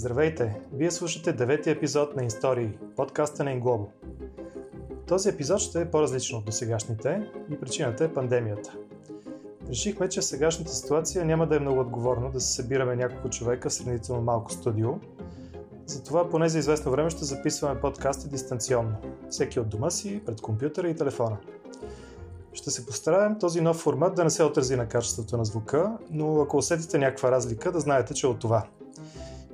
Здравейте! Вие слушате девети епизод на Истории, подкаста на Inglobal. Този епизод ще е по-различен от досегашните и причината е пандемията. Решихме, че в сегашната ситуация няма да е много отговорно да се събираме няколко човека в сравнително малко студио. Затова поне за известно време ще записваме подкасти дистанционно. Всеки от дома си, пред компютъра и телефона. Ще се постараем този нов формат да не се отрази на качеството на звука, но ако усетите някаква разлика, да знаете, че е от това.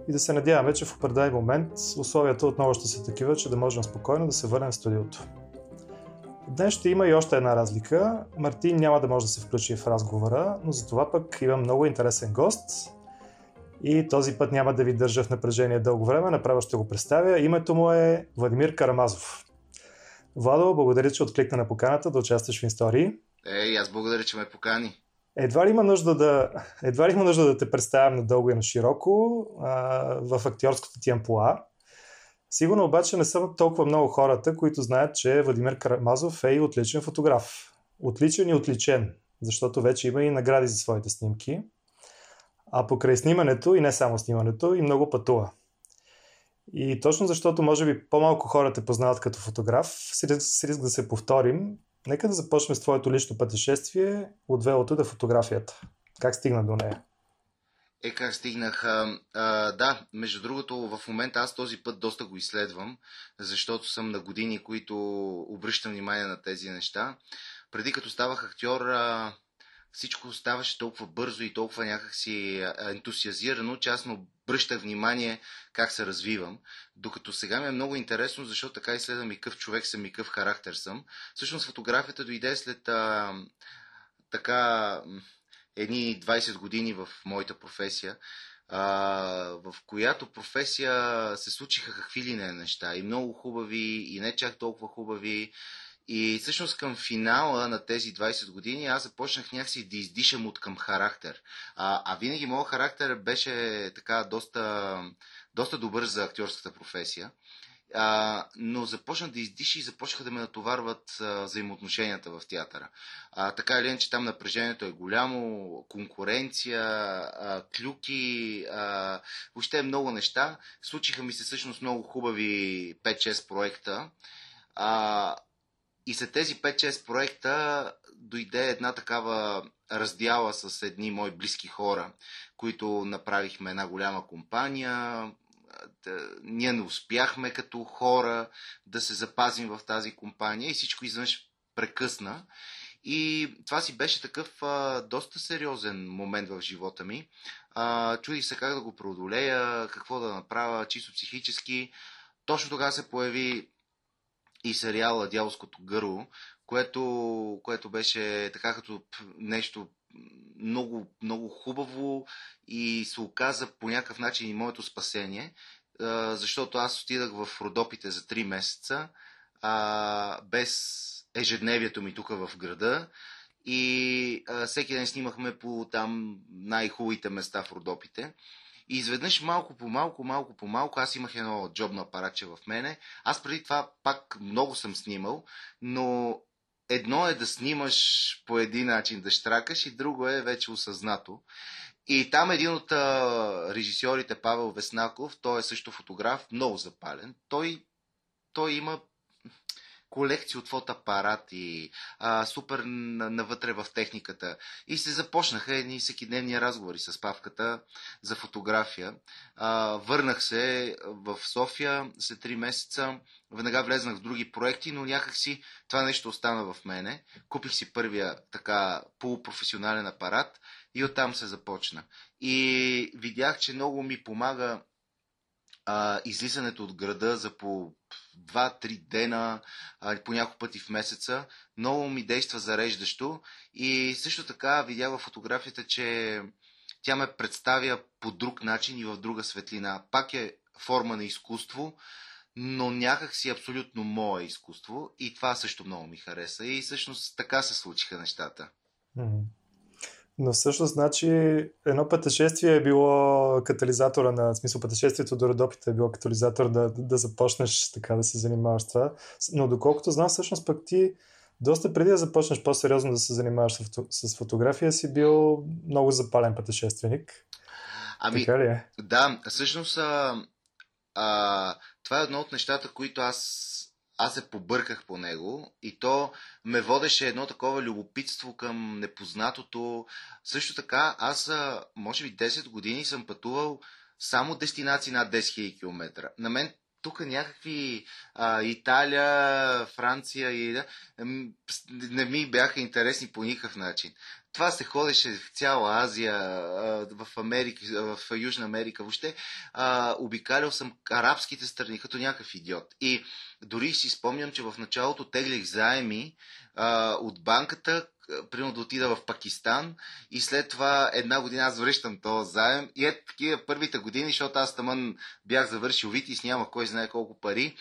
И да се надяваме, че в определен момент условията отново ще са такива, че да можем спокойно да се върнем в студиото. Днес ще има и още една разлика. Мартин няма да може да се включи в разговора, но за това пък има много интересен гост. И този път няма да ви държа в напрежение дълго време, направо ще го представя. Името му е Владимир Карамазов. Владо, благодаря, че откликна на поканата да участваш в истории. Ей, аз благодаря, че ме покани. Едва ли има нужда да, едва ли има нужда да те представям надълго и на широко в актьорското ти ампула. Сигурно обаче не са толкова много хората, които знаят, че Владимир Карамазов е и отличен фотограф. Отличен и отличен, защото вече има и награди за своите снимки. А покрай снимането, и не само снимането, и много пътува. И точно защото може би по-малко хора те познават като фотограф, с риск да се повторим, нека да започнем с твоето лично пътешествие от велото до фотографията. Как стигна до нея? Е, как стигнах? А, а, да, между другото, в момента аз този път доста го изследвам, защото съм на години, които обръщам внимание на тези неща. Преди като ставах актьор, а, всичко ставаше толкова бързо и толкова някакси ентусиазирано, че аз не обръщах внимание как се развивам. Докато сега ми е много интересно, защото така изследвам и къв човек съм и къв характер съм. Всъщност фотографията дойде след а, така едни 20 години в моята професия, а, в която професия се случиха какви ли не неща. И много хубави, и не чак толкова хубави. И всъщност към финала на тези 20 години аз започнах някакси да издишам от към характер. А, а винаги моят характер беше така доста, доста добър за актьорската професия. А, но започна да издиша и започнаха да ме натоварват а, взаимоотношенията в театъра. А, така или иначе там напрежението е голямо, конкуренция, а, клюки, а, въобще много неща. Случиха ми се всъщност много хубави 5-6 проекта. А, и след тези 5-6 проекта дойде една такава раздяла с едни мои близки хора, които направихме една голяма компания. Ние не успяхме като хора да се запазим в тази компания и всичко изведнъж прекъсна. И това си беше такъв а, доста сериозен момент в живота ми. А, чудих се как да го преодолея, какво да направя, чисто психически. Точно тогава се появи и сериала Дяволското гърло, което, което беше така като нещо много, много хубаво и се оказа по някакъв начин и моето спасение, защото аз отидах в Родопите за 3 месеца, без ежедневието ми тук в града и всеки ден снимахме по там най-хубавите места в Родопите. И изведнъж малко по малко, малко по малко, аз имах едно джобно апаратче в мене. Аз преди това пак много съм снимал, но едно е да снимаш по един начин, да штракаш и друго е вече осъзнато. И там един от а, режисьорите, Павел Веснаков, той е също фотограф, много запален. Той, той има колекции от фотоапарати, а, супер навътре в техниката. И се започнаха едни всекидневни разговори с Павката за фотография. А, върнах се в София след 3 месеца, веднага влезнах в други проекти, но някакси това нещо остана в мене. Купих си първия така полупрофесионален апарат и оттам се започна. И видях, че много ми помага а, излизането от града за по 2-3 дена, по няколко пъти в месеца, много ми действа зареждащо и също така видях в фотографията, че тя ме представя по друг начин и в друга светлина. Пак е форма на изкуство, но някак си абсолютно мое изкуство и това също много ми хареса и всъщност така се случиха нещата. Mm-hmm. Но всъщност, значи, едно пътешествие е било катализатора на, в смисъл, пътешествието до Родопите е било катализатор да, да започнеш така да се занимаваш с това. Но доколкото знам, всъщност пък ти доста преди да започнеш по-сериозно да се занимаваш с, с фотография, си бил много запален пътешественик. Ами, така ли е? Да, всъщност а, а, това е едно от нещата, които аз аз се побърках по него и то ме водеше едно такова любопитство към непознатото. Също така, аз може би 10 години съм пътувал само дестинации над 10 000 км. На мен тук някакви а, Италия, Франция и не ми бяха интересни по никакъв начин. Това се ходеше в цяла Азия, в Америка, в Южна Америка. Въобще обикалял съм арабските страни като някакъв идиот. И дори си спомням, че в началото теглих заеми от банката, примерно да отида в Пакистан и след това една година аз връщам този заем. И е такива първите години, защото аз тъмън бях завършил ВИТИС, няма кой знае колко пари,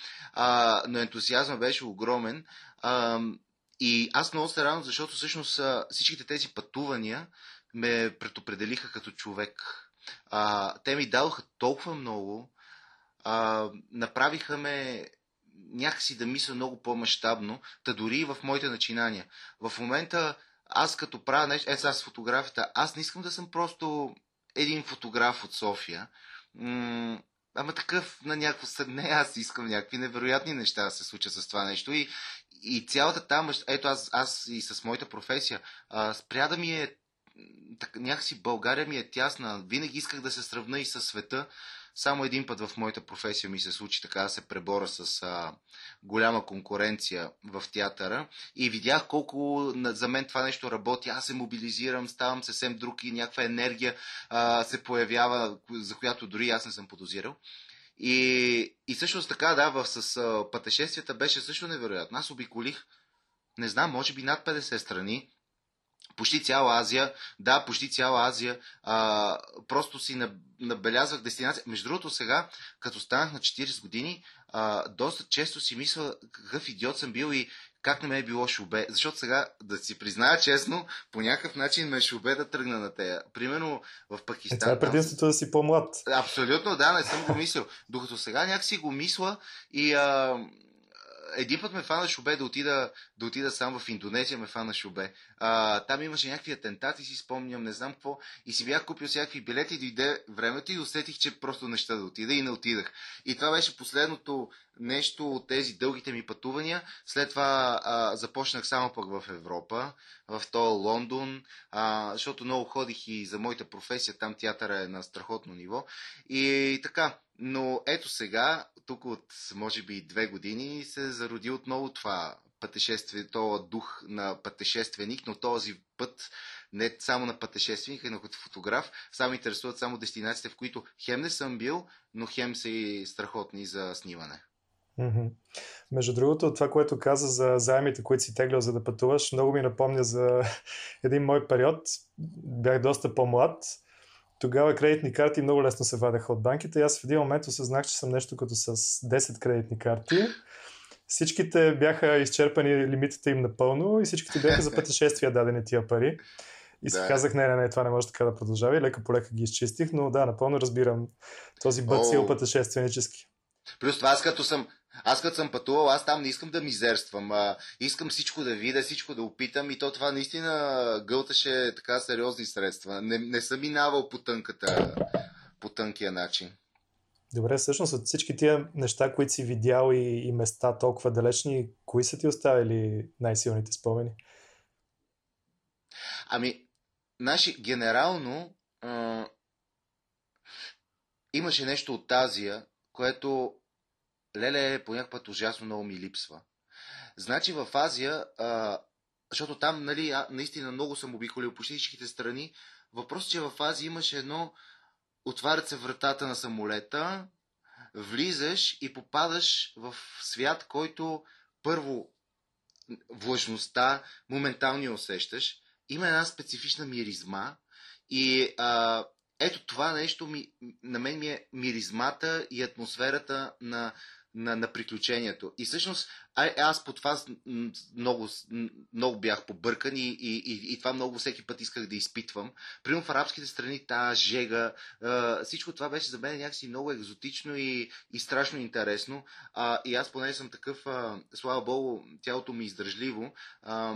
но ентусиазма беше огромен. И аз много се радвам, защото всъщност всичките тези пътувания ме предопределиха като човек. А, те ми дадоха толкова много, а, направиха ме някакси да мисля много по-масштабно, та дори и в моите начинания. В момента аз като правя нещо, ето аз фотографията, аз не искам да съм просто един фотограф от София. М- ама такъв на някакво... Не, аз искам някакви невероятни неща да се случат с това нещо. И, и цялата там, ето аз, аз и с моята професия, а, спря да ми е так, някакси България ми е тясна. Винаги исках да се сравна и с света. Само един път в моята професия ми се случи така да се пребора с а, голяма конкуренция в театъра и видях колко за мен това нещо работи. Аз се мобилизирам, ставам съвсем друг и някаква енергия а, се появява, за която дори аз не съм подозирал. И, и всъщност така, да, в, с а, пътешествията беше също невероятно. Аз обиколих, не знам, може би над 50 страни, почти цяла Азия, да, почти цяла Азия, а, просто си набелязвах дестинация. Между другото, сега, като станах на 40 години, а, доста често си мисля какъв идиот съм бил и как не ме е било шубе. Защото сега, да си призная честно, по някакъв начин ме е шубе да тръгна на тея. Примерно в Пакистан. Е, това е предимството да си по-млад. Абсолютно, да, не съм го мислил. Докато сега някакси го мисля и а, един път ме фана Шубе да отида, да отида сам в Индонезия, ме фана Шубе. А, там имаше някакви атентати, си спомням, не знам какво. И си бях купил всякакви билети, дойде времето и усетих, че просто неща да отида и не отидах. И това беше последното нещо от тези дългите ми пътувания. След това а, започнах само пък в Европа, в то Лондон, а, защото много ходих и за моята професия, там театъра е на страхотно ниво. И, така, но ето сега, тук от може би две години се зароди отново това пътешествие, този дух на пътешественик, но този път не само на пътешественик, но като фотограф. Само интересуват само дестинациите, в които хем не съм бил, но хем са и страхотни за снимане. Mm-hmm. Между другото, това, което каза за заемите, които си теглял за да пътуваш, много ми напомня за един мой период. Бях доста по-млад тогава кредитни карти много лесно се вадеха от банките и аз в един момент осъзнах, че съм нещо като с 10 кредитни карти. Всичките бяха изчерпани лимитите им напълно и всичките бяха за пътешествия дадени тия пари. И си да. казах, не, не, не, това не може така да продължава и лека по лека ги изчистих, но да, напълно разбирам този бъцил пътешественически. Плюс това, аз като съм аз като съм пътувал, аз там не искам да мизерствам. А, искам всичко да видя, всичко да опитам и то това наистина гълташе така сериозни средства. Не, не съм минавал по тънката, по тънкия начин. Добре, всъщност от всички тия неща, които си видял и, и места толкова далечни, кои са ти оставили най-силните спомени? Ами, наши, генерално а, имаше нещо от Азия, което леле, по някакъв път ужасно много ми липсва. Значи в Азия, а, защото там, нали, а, наистина много съм обиколил по всичките страни, въпросът, че в Азия имаше едно, отварят се вратата на самолета, влизаш и попадаш в свят, който първо влажността моментално усещаш, има една специфична миризма и а, ето това нещо ми, на мен ми е миризмата и атмосферата на на, на приключението. И всъщност а, аз по това много, много бях побъркан и, и, и, и това много всеки път исках да изпитвам. Примерно в арабските страни тази жега, а, всичко това беше за мен някакси много екзотично и, и страшно интересно. А, и аз поне съм такъв, а, слава богу, тялото ми е издържливо. А,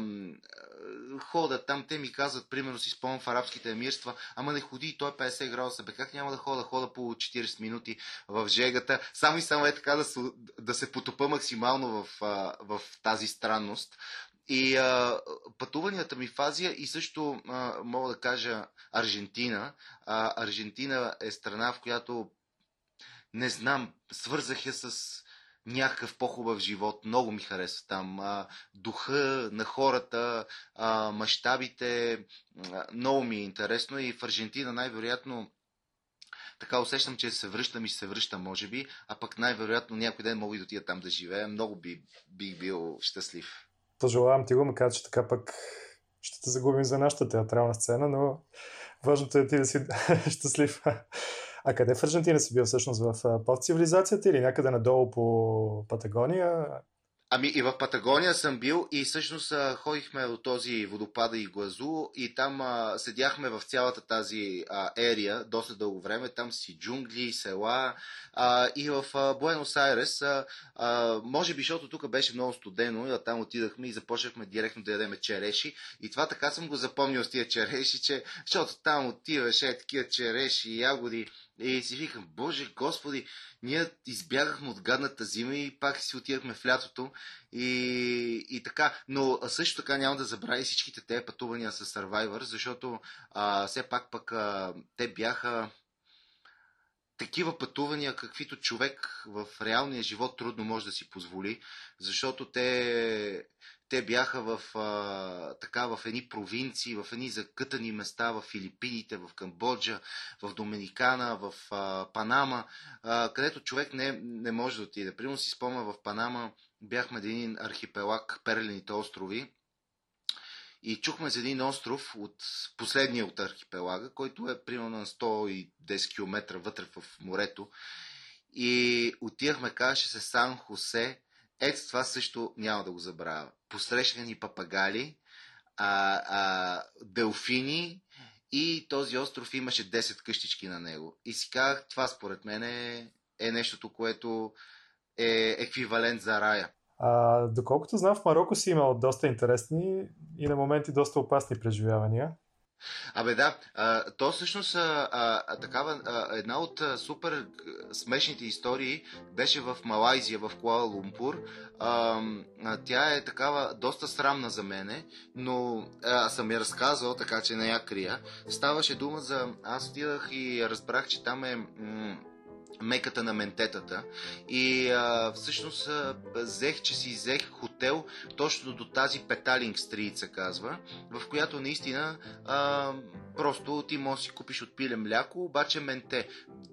хода там, те ми казват, примерно си спомням в арабските емирства, ама не ходи, той 50 е градуса, бе как няма да хода, хода по 40 минути в жегата, само и само е така да да се потопа максимално в, в тази странност. И а, пътуванията ми в Азия и също а, мога да кажа Аржентина. А, Аржентина е страна, в която не знам, свързах я с някакъв по-хубав живот. Много ми харесва там. А, духа на хората, а, мащабите. Много ми е интересно и в Аржентина най-вероятно така усещам, че се връщам и се връщам, може би, а пък най-вероятно някой ден мога и да отида там да живея. Много би, бих бил щастлив. Пожелавам ти го, макар че така пък ще те загубим за нашата театрална сцена, но важното е ти да си щастлив. А къде в Аржентина си бил всъщност? В подцивилизацията или някъде надолу по Патагония? Ами и в Патагония съм бил и всъщност ходихме до този водопада и глазу и там а, седяхме в цялата тази а, ерия доста дълго време. Там си джунгли, села а, и в а, Буенос Айрес, а, а, може би, защото тук беше много студено и там отидахме и започнахме директно да ядеме череши и това така съм го запомнил с тия череши, че, защото там отиваше такива череши, ягоди и си викам, Боже Господи, ние избягахме от гадната зима и пак си отидахме в лятото. И, и така, но също така няма да забравя всичките тези пътувания с Survivor, защото а, все пак пък а, те бяха такива пътувания, каквито човек в реалния живот трудно може да си позволи, защото те те бяха в, а, така, в едни провинции, в едни закътани места в Филипините, в Камбоджа, в Доминикана, в а, Панама, а, където човек не, не може да отиде. Примерно си спомня в Панама, бяхме един архипелаг, Перлените острови, и чухме за един остров от последния от архипелага, който е примерно на 110 км вътре в морето. И отивахме, казваше се Сан Хосе, ето това също няма да го забравя. Посрещани папагали, а, а, делфини и този остров имаше 10 къщички на него. И си казах, това според мен е, е нещото, което е еквивалент за рая. А, доколкото знам, в Марокко си имал доста интересни и на моменти доста опасни преживявания. Абе да, а, то всъщност а, а, такава, а, една от а, супер смешните истории беше в Малайзия, в Куала Лумпур. А, а, тя е такава доста срамна за мене, но аз съм я разказал, така че не я крия. Ставаше дума за... Аз отидах и разбрах, че там е... М- меката на ментетата. И а, всъщност а, взех, че си взех хотел точно до тази Петалинг стрит, се казва, в която наистина а, просто ти можеш да си купиш от пиле мляко, обаче менте.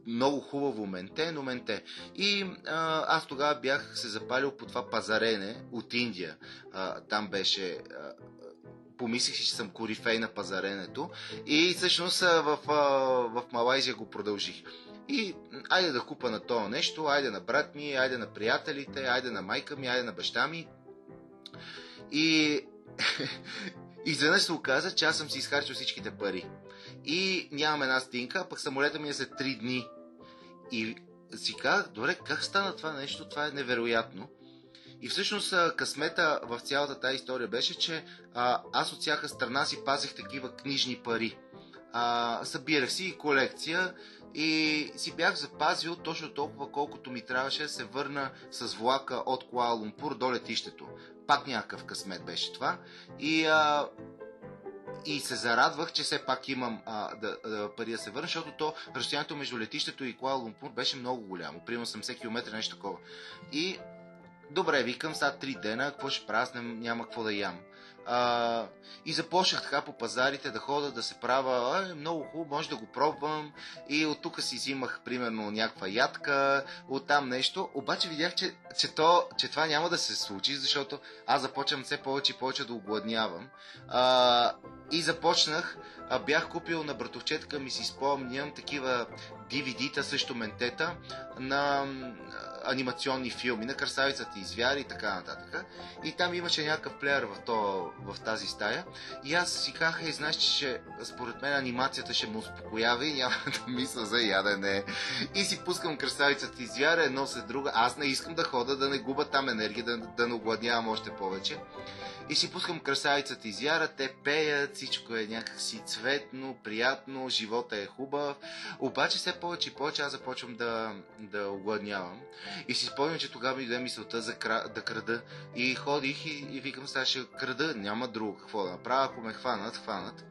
Много хубаво менте, но менте. И а, аз тогава бях се запалил по това пазарене от Индия. А, там беше помислих, че съм корифей на пазаренето и всъщност в, в Малайзия го продължих. И айде да купа на това нещо, айде на брат ми, айде на приятелите, айде на майка ми, айде на баща ми. И изведнъж се оказа, че аз съм си изхарчил всичките пари. И нямам една стинка, пък самолета ми е за 3 дни. И си казах, добре, как стана това нещо? Това е невероятно. И всъщност късмета в цялата тази история беше, че а, аз от всяка страна си пазих такива книжни пари. А, събирах си колекция и си бях запазил точно толкова, колкото ми трябваше да се върна с влака от Куала Лумпур до летището. Пак някакъв късмет беше това. И, а, и се зарадвах, че все пак имам а, да, да, пари да се върна, защото то разстоянието между летището и Куала Лумпур беше много голямо. Примерно 80 км, нещо такова. И добре, викам, сега три дена, какво ще правя, няма какво да ям. А, и започнах така по пазарите да хода, да се правя, е, много хубаво, може да го пробвам. И от тук си взимах, примерно, някаква ядка, оттам нещо. Обаче видях, че, че, то, че това няма да се случи, защото аз започвам все повече и повече да огладнявам. А, и започнах, а, бях купил на братовчетка ми си спомням такива DVD-та, също ментета, на анимационни филми, на Красавицата и звяри и така нататък. И там имаше някакъв плеер в, то, в тази стая. И аз си казах, и знаеш, че ще, според мен анимацията ще му успокоява и няма да мисля за ядене. И си пускам Красавицата и звяра едно след друга. Аз не искам да хода, да не губа там енергия, да, да не огладнявам още повече. И си пускам красавицата из Яра, те пеят, всичко е някакси цветно, приятно, живота е хубав. Обаче все повече и повече аз започвам да, да огладнявам. И си спомням, че тогава ми дойде мисълта за кра... да крада. И ходих и, и викам, сега ще крада, няма друго какво да направя, ако ме хванат, хванат.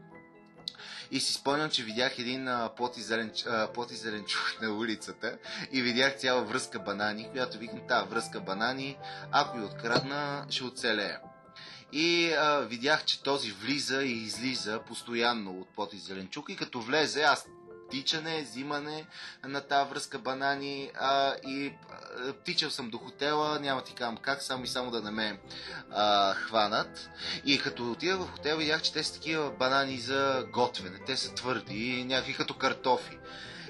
И си спомням, че видях един зелен, плод и зеленчук на улицата и видях цяла връзка банани, която викам, тази връзка банани, ако я открадна, ще оцелея. И а, видях, че този влиза и излиза постоянно от пот и зеленчук и като влезе, аз тичане, взимане на тази връзка банани а, и а, тичал съм до хотела, няма ти казвам как, само и само да не ме а, хванат. И като отидах в хотела, видях, че те са такива банани за готвене. Те са твърди, някакви като картофи.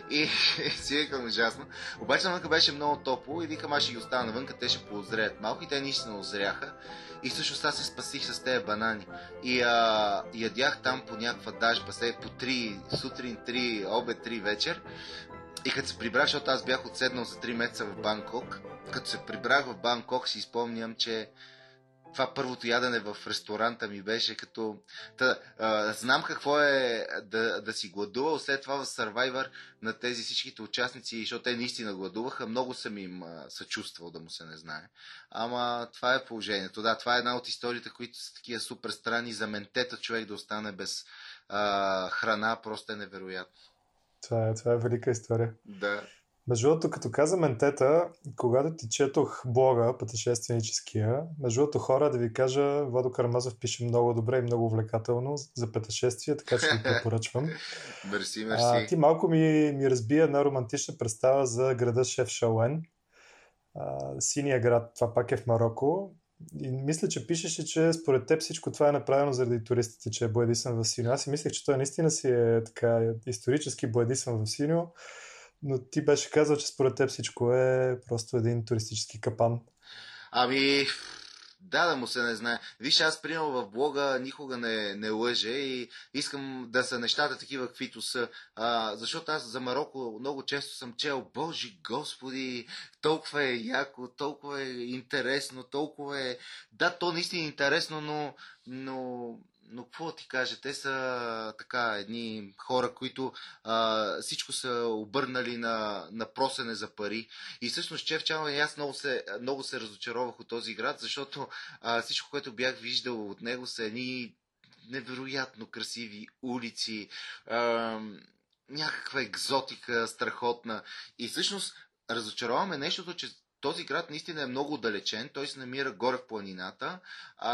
И си викам ужасно. Обаче навънка беше много топло и викам аз ще ги оставя навънка, те ще поозреят малко и те наистина озряха. И всъщност аз се спасих с тези банани. И а, ядях там по някаква дажба, след по 3 сутрин, 3 обед, 3 вечер. И като се прибрах, защото аз бях отседнал за 3 месеца в Банкок, като се прибрах в Банкок, си спомням, че това първото ядене в ресторанта ми беше като... Та, а, знам какво е да, да си гладувал, след това в Survivor на тези всичките участници, защото те наистина гладуваха, много съм им а, съчувствал да му се не знае. Ама това е положението. Да, това е една от историите, които са такива супер странни. За ментета човек да остане без а, храна, просто е невероятно. Това е, това е велика история. Да. Между другото, като каза ментета, когато ти четох блога, пътешественическия, между другото хора, да ви кажа, Владо Карамазов пише много добре и много увлекателно за пътешествия, така че ви препоръчвам. мерси, мерси. А, ти малко ми, ми разби една романтична представа за града Шеф Шауен. А, синия град, това пак е в Марокко. И мисля, че пишеше, че според теб всичко това е направено заради туристите, че е боядисан в синьо. Аз си мислех, че той наистина си е така исторически боядисан в синьо но ти беше казал, че според теб всичко е просто един туристически капан. Ами, да, да му се не знае. Виж, аз приемал в блога никога не, не лъже и искам да са нещата такива, каквито са. А, защото аз за Марокко много често съм чел, Божи Господи, толкова е яко, толкова е интересно, толкова е... Да, то наистина е интересно, но, но но какво ти кажа, те са така едни хора, които а, всичко са обърнали на, на просене за пари. И всъщност Чевчан и аз много се, много се разочаровах от този град, защото а, всичко, което бях виждал от него са едни невероятно красиви улици, а, някаква екзотика страхотна. И всъщност разочароваме нещото, че този град наистина е много отдалечен, той се намира горе в планината. А,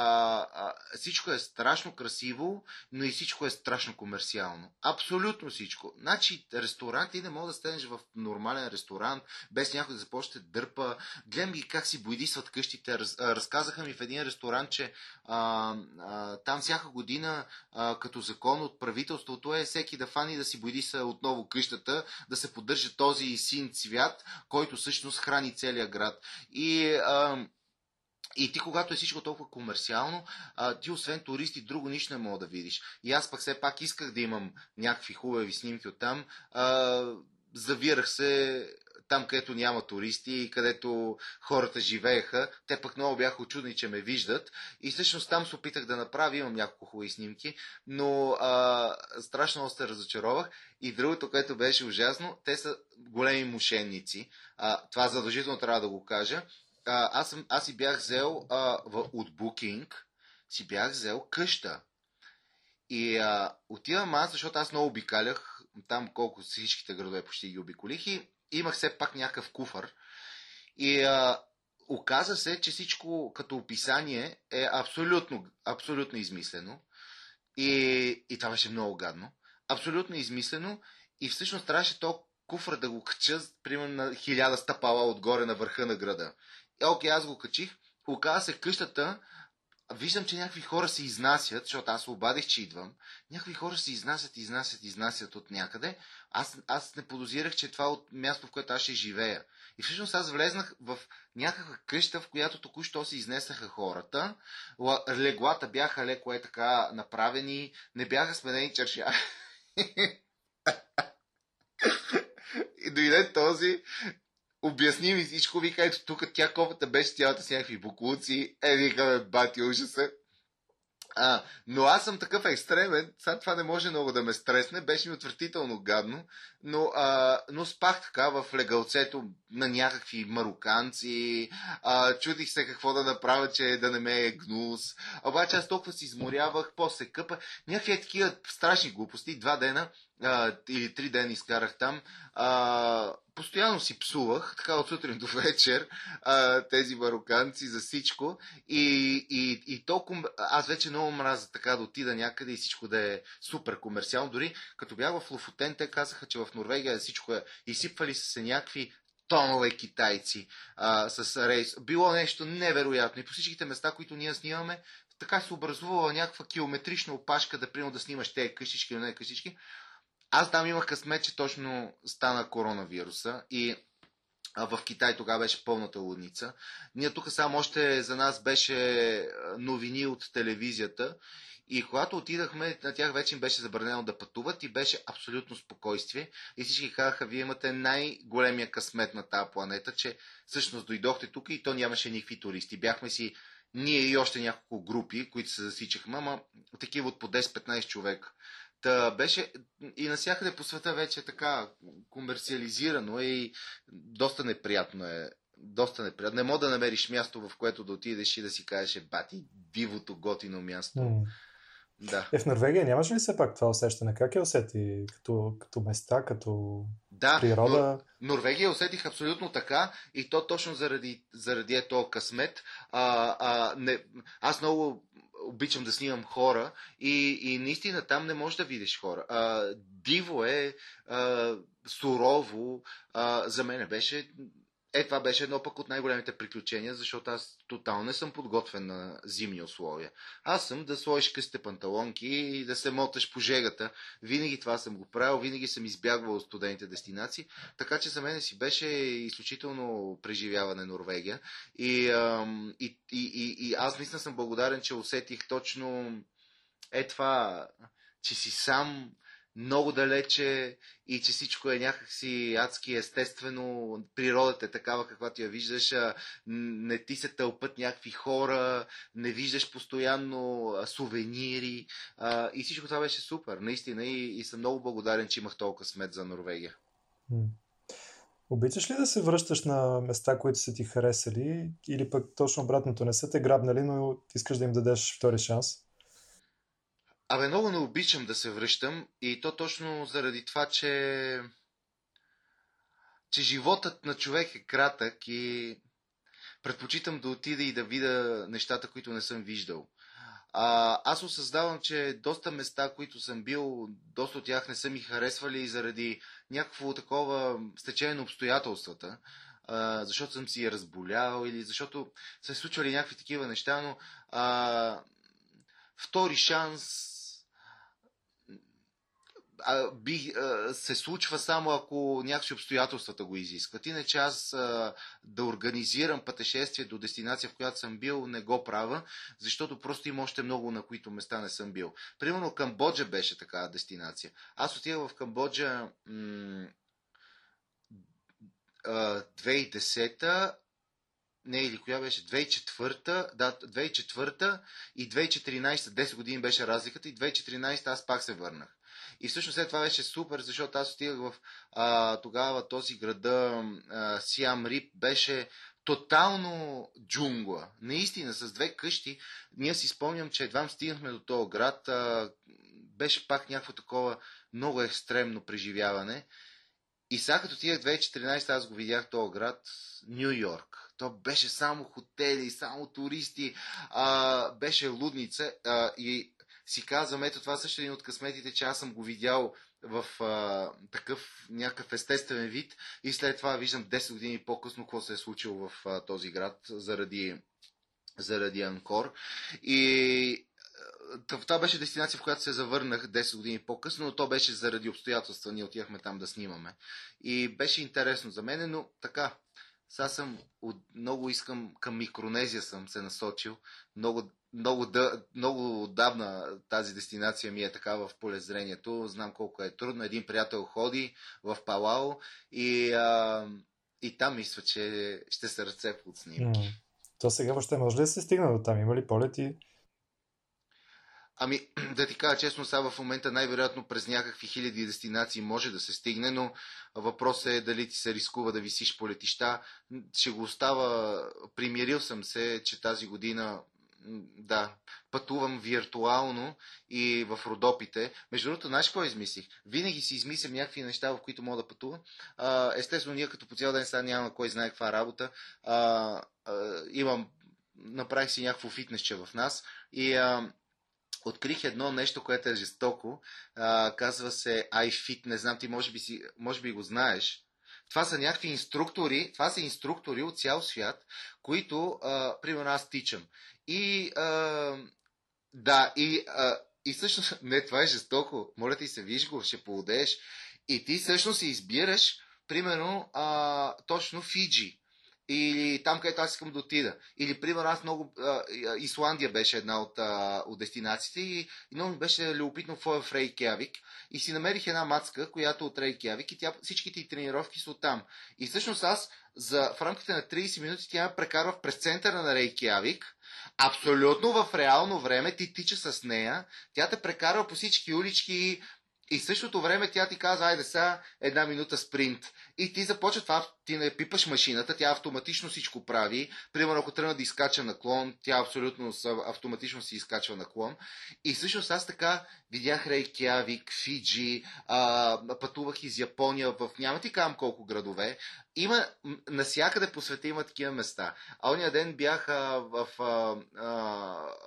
а, всичко е страшно красиво, но и всичко е страшно комерциално. Абсолютно всичко. Значи, ресторант, ти не мога да станеш в нормален ресторант, без някой да започне дърпа. Гледам ги как си бойдисват къщите. Раз, а, разказаха ми в един ресторант, че а, а, там всяка година, а, като закон от правителството е всеки да фани да си бойдиса отново къщата, да се поддържа този син цвят, който всъщност храни целия град град. И, а, и ти, когато е всичко толкова комерциално, а, ти освен туристи, друго нищо не мога да видиш. И аз пък все пак исках да имам някакви хубави снимки от там. А, завирах се там, където няма туристи и където хората живееха. Те пък много бяха очудни, че ме виждат. И всъщност там се опитах да направя, имам няколко хубави снимки, но а, страшно се разочаровах. И другото, което беше ужасно, те са големи мошенници. А, това задължително трябва да го кажа. А, аз, съм, аз си бях взел а, в, от Booking, си бях взел къща. И а, отивам аз, защото аз много обикалях, там колко всичките градове почти ги обиколих и имах все пак някакъв куфър. И а, оказа се, че всичко като описание е абсолютно, абсолютно измислено. И, и това беше много гадно. Абсолютно измислено. И всъщност трябваше то куфра да го кача, примерно на хиляда стъпала отгоре на върха на града. И окей, аз го качих. Оказа се къщата, виждам, че някакви хора се изнасят, защото аз обадих, че идвам. Някакви хора се изнасят, изнасят, изнасят от някъде. Аз, аз не подозирах, че това е от място, в което аз ще живея. И всъщност аз влезнах в някаква къща, в която току-що се изнесаха хората. Леглата бяха леко е така направени, не бяха сменени чершари. И дойде този, обясни ми всичко, вика, ето тук тя кофата беше цялата с някакви буклуци, е, викаме, бати ужаса. А, но аз съм такъв екстремен, сега това не може много да ме стресне, беше ми отвратително гадно, но, а, но спах така в легалцето на някакви мароканци, а, чудих се какво да направя, че да не ме е гнус, обаче аз толкова си изморявах, после къпа, някакви такива страшни глупости, два дена а, или три дена изкарах там, а, постоянно си псувах, така от сутрин до вечер, а, тези мароканци за всичко. И, и, и толкова, аз вече много мразя така да отида някъде и всичко да е супер комерциално. Дори като бях в Лофотен, те казаха, че в Норвегия всичко е изсипвали се някакви тонове китайци а, с рейс. Било нещо невероятно. И по всичките места, които ние снимаме, така се образувала някаква километрична опашка да приема да снимаш тези къщички или не къщички. Аз там имах късмет, че точно стана коронавируса и в Китай тогава беше пълната лудница. Ние тук само още за нас беше новини от телевизията и когато отидахме, на тях вече им беше забранено да пътуват и беше абсолютно спокойствие. И всички казаха, вие имате най-големия късмет на тази планета, че всъщност дойдохте тук и то нямаше никакви туристи. Бяхме си ние и още няколко групи, които се засичахме, ама такива от по 10-15 човека. Та беше и насякъде по света вече е така комерциализирано и доста неприятно е. Доста неприятно. Не мога да намериш място, в което да отидеш и да си кажеш, «Е, бати, дивото, готино място. Mm. Да. Е, в Норвегия нямаш ли все пак това усещане? Как е усети? Като, като места, като да, природа? Но, Норвегия усетих абсолютно така и то точно заради, заради ето късмет. А, а, не, аз много обичам да снимам хора и, и наистина там не можеш да видиш хора. А, диво е, а, сурово, а, за мен беше е, това беше едно пък от най-големите приключения, защото аз тотално не съм подготвен на зимни условия. Аз съм да сложиш късте панталонки и да се моташ по жегата. Винаги това съм го правил, винаги съм избягвал от студените дестинации, така че за мен си беше изключително преживяване Норвегия. И, и, и, и, и аз наистина съм благодарен, че усетих точно е това, че си сам, много далече и че всичко е някакси адски естествено, природата е такава каквато я виждаш, не ти се тълпат някакви хора, не виждаш постоянно сувенири и всичко това беше супер, наистина и, и съм много благодарен, че имах толкова смет за Норвегия. Обичаш ли да се връщаш на места, които са ти харесали или пък точно обратното не са те грабнали, но искаш да им дадеш втори шанс? Абе, много не обичам да се връщам и то точно заради това, че че животът на човек е кратък и предпочитам да отида и да видя нещата, които не съм виждал. А, аз осъзнавам, че доста места, които съм бил, доста от тях не са ми харесвали заради някакво такова стечение на обстоятелствата, а, защото съм си разболял или защото са случвали някакви такива неща, но а, втори шанс а, би, а, се случва само ако някакви обстоятелствата го изискват. Иначе аз а, да организирам пътешествие до дестинация, в която съм бил, не го правя, защото просто има още много на които места не съм бил. Примерно Камбоджа беше такава дестинация. Аз отидах в Камбоджа м- 2010 не, или коя беше? 2004, да, 2004 и 2014, 10 години беше разликата и 2014 аз пак се върнах. И всъщност след това беше супер, защото аз отидах в а, тогава този града а, Сиам Рип, беше тотално джунгла. Наистина, с две къщи. Ние си спомням, че едва стигнахме до този град. А, беше пак някакво такова много екстремно преживяване. И сега като отидах 2014, аз го видях този град, Нью Йорк. То беше само хотели, само туристи, а, беше лудница а, и си казвам, ето това също е един от късметите, че аз съм го видял в а, такъв някакъв естествен вид и след това виждам 10 години по-късно какво се е случило в а, този град заради, заради Анкор. И това беше дестинация, в която се завърнах 10 години по-късно, но то беше заради обстоятелства. Ние отивахме там да снимаме. И беше интересно за мен, но така, сега съм, от, много искам, към Микронезия съм се насочил. Много, много, да, много отдавна тази дестинация ми е така в полезрението. Знам колко е трудно. Един приятел ходи в Палао и, а, и там мисля, че ще се разцепват с ним. То сега въобще може ли да се стигна до там? Има ли полети? Ами, да ти кажа честно, сега в момента най-вероятно през някакви хиляди дестинации може да се стигне, но въпросът е дали ти се рискува да висиш по летища. Ще го остава, примирил съм се, че тази година да, пътувам виртуално и в Родопите. Между другото, знаеш какво измислих? Винаги си измислям някакви неща, в които мога да пътувам. естествено, ние като по цял ден сега няма кой знае каква работа. А, а, имам, направих си някакво фитнесче в нас и а, открих едно нещо, което е жестоко. А, казва се iFit, не знам, ти може би, си, може би го знаеш. Това са някакви инструктори, това са инструктори от цял свят, които, а, примерно, аз тичам. И, а, да, и, а, и всъщност, не, това е жестоко. Моля ти се, виж го, ще поудееш. И ти всъщност избираш, примерно, а, точно Фиджи или там, където аз искам да отида. Или, примерно, аз много... А, Исландия беше една от, а, от дестинациите и, и много ми беше любопитно какво е в Рейкявик. И си намерих една мацка, която от Рейкявик и тя, всичките й тренировки са оттам. И всъщност аз за, в рамките на 30 минути тя ме прекарва през центъра на Рейкявик, абсолютно в реално време ти тича с нея, тя те прекарва по всички улички, и в същото време тя ти казва, айде сега една минута спринт. И ти започва това, ти не пипаш машината, тя автоматично всичко прави. Примерно, ако тръгна да изкача наклон, тя абсолютно автоматично си изкачва наклон. И всъщност аз така видях Рейкявик, Фиджи, а, пътувах из Япония в няма ти кам колко градове. Има, насякъде по света има такива места. А ония ден бях а, в, а,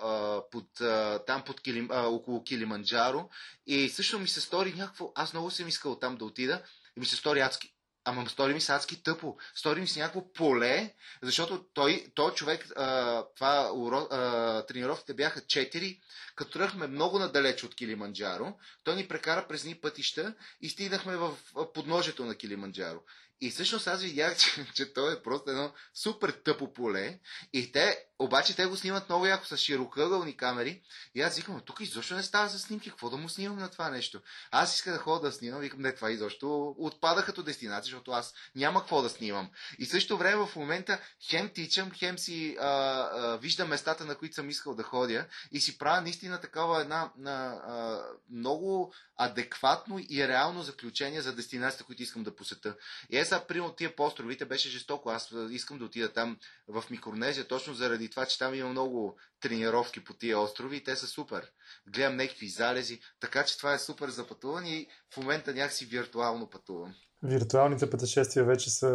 а, под, а, там под Килим, а, около Килиманджаро и също ми се стори някакво, аз много съм искал там да отида и ми се стори адски Ама стори ми с адски тъпо. Стори ми с някакво поле, защото той, той човек, а, това уро, а, тренировките бяха 4, като тръгнахме много надалеч от Килиманджаро, той ни прекара през ни пътища и стигнахме в подножието на Килиманджаро. И всъщност аз видях, че, че то е просто едно супер тъпо поле. И те, обаче те го снимат много яко с широкъгълни камери. И аз викам, тук изобщо не става за снимки. Какво да му снимам на това нещо? Аз иска да ходя да снимам. Викам, не, това изобщо отпада като дестинация, защото аз няма какво да снимам. И също време в момента хем тичам, хем си а, а, виждам местата, на които съм искал да ходя. И си правя наистина такава една а, а, много адекватно и реално заключение за дестинацията, които искам да посета. И е сега, примерно, тия по островите беше жестоко. Аз искам да отида там в Микронезия, точно заради това, че там има много тренировки по тия острови и те са супер. Гледам някакви залези, така че това е супер за пътуване и в момента някакси виртуално пътувам. Виртуалните пътешествия вече са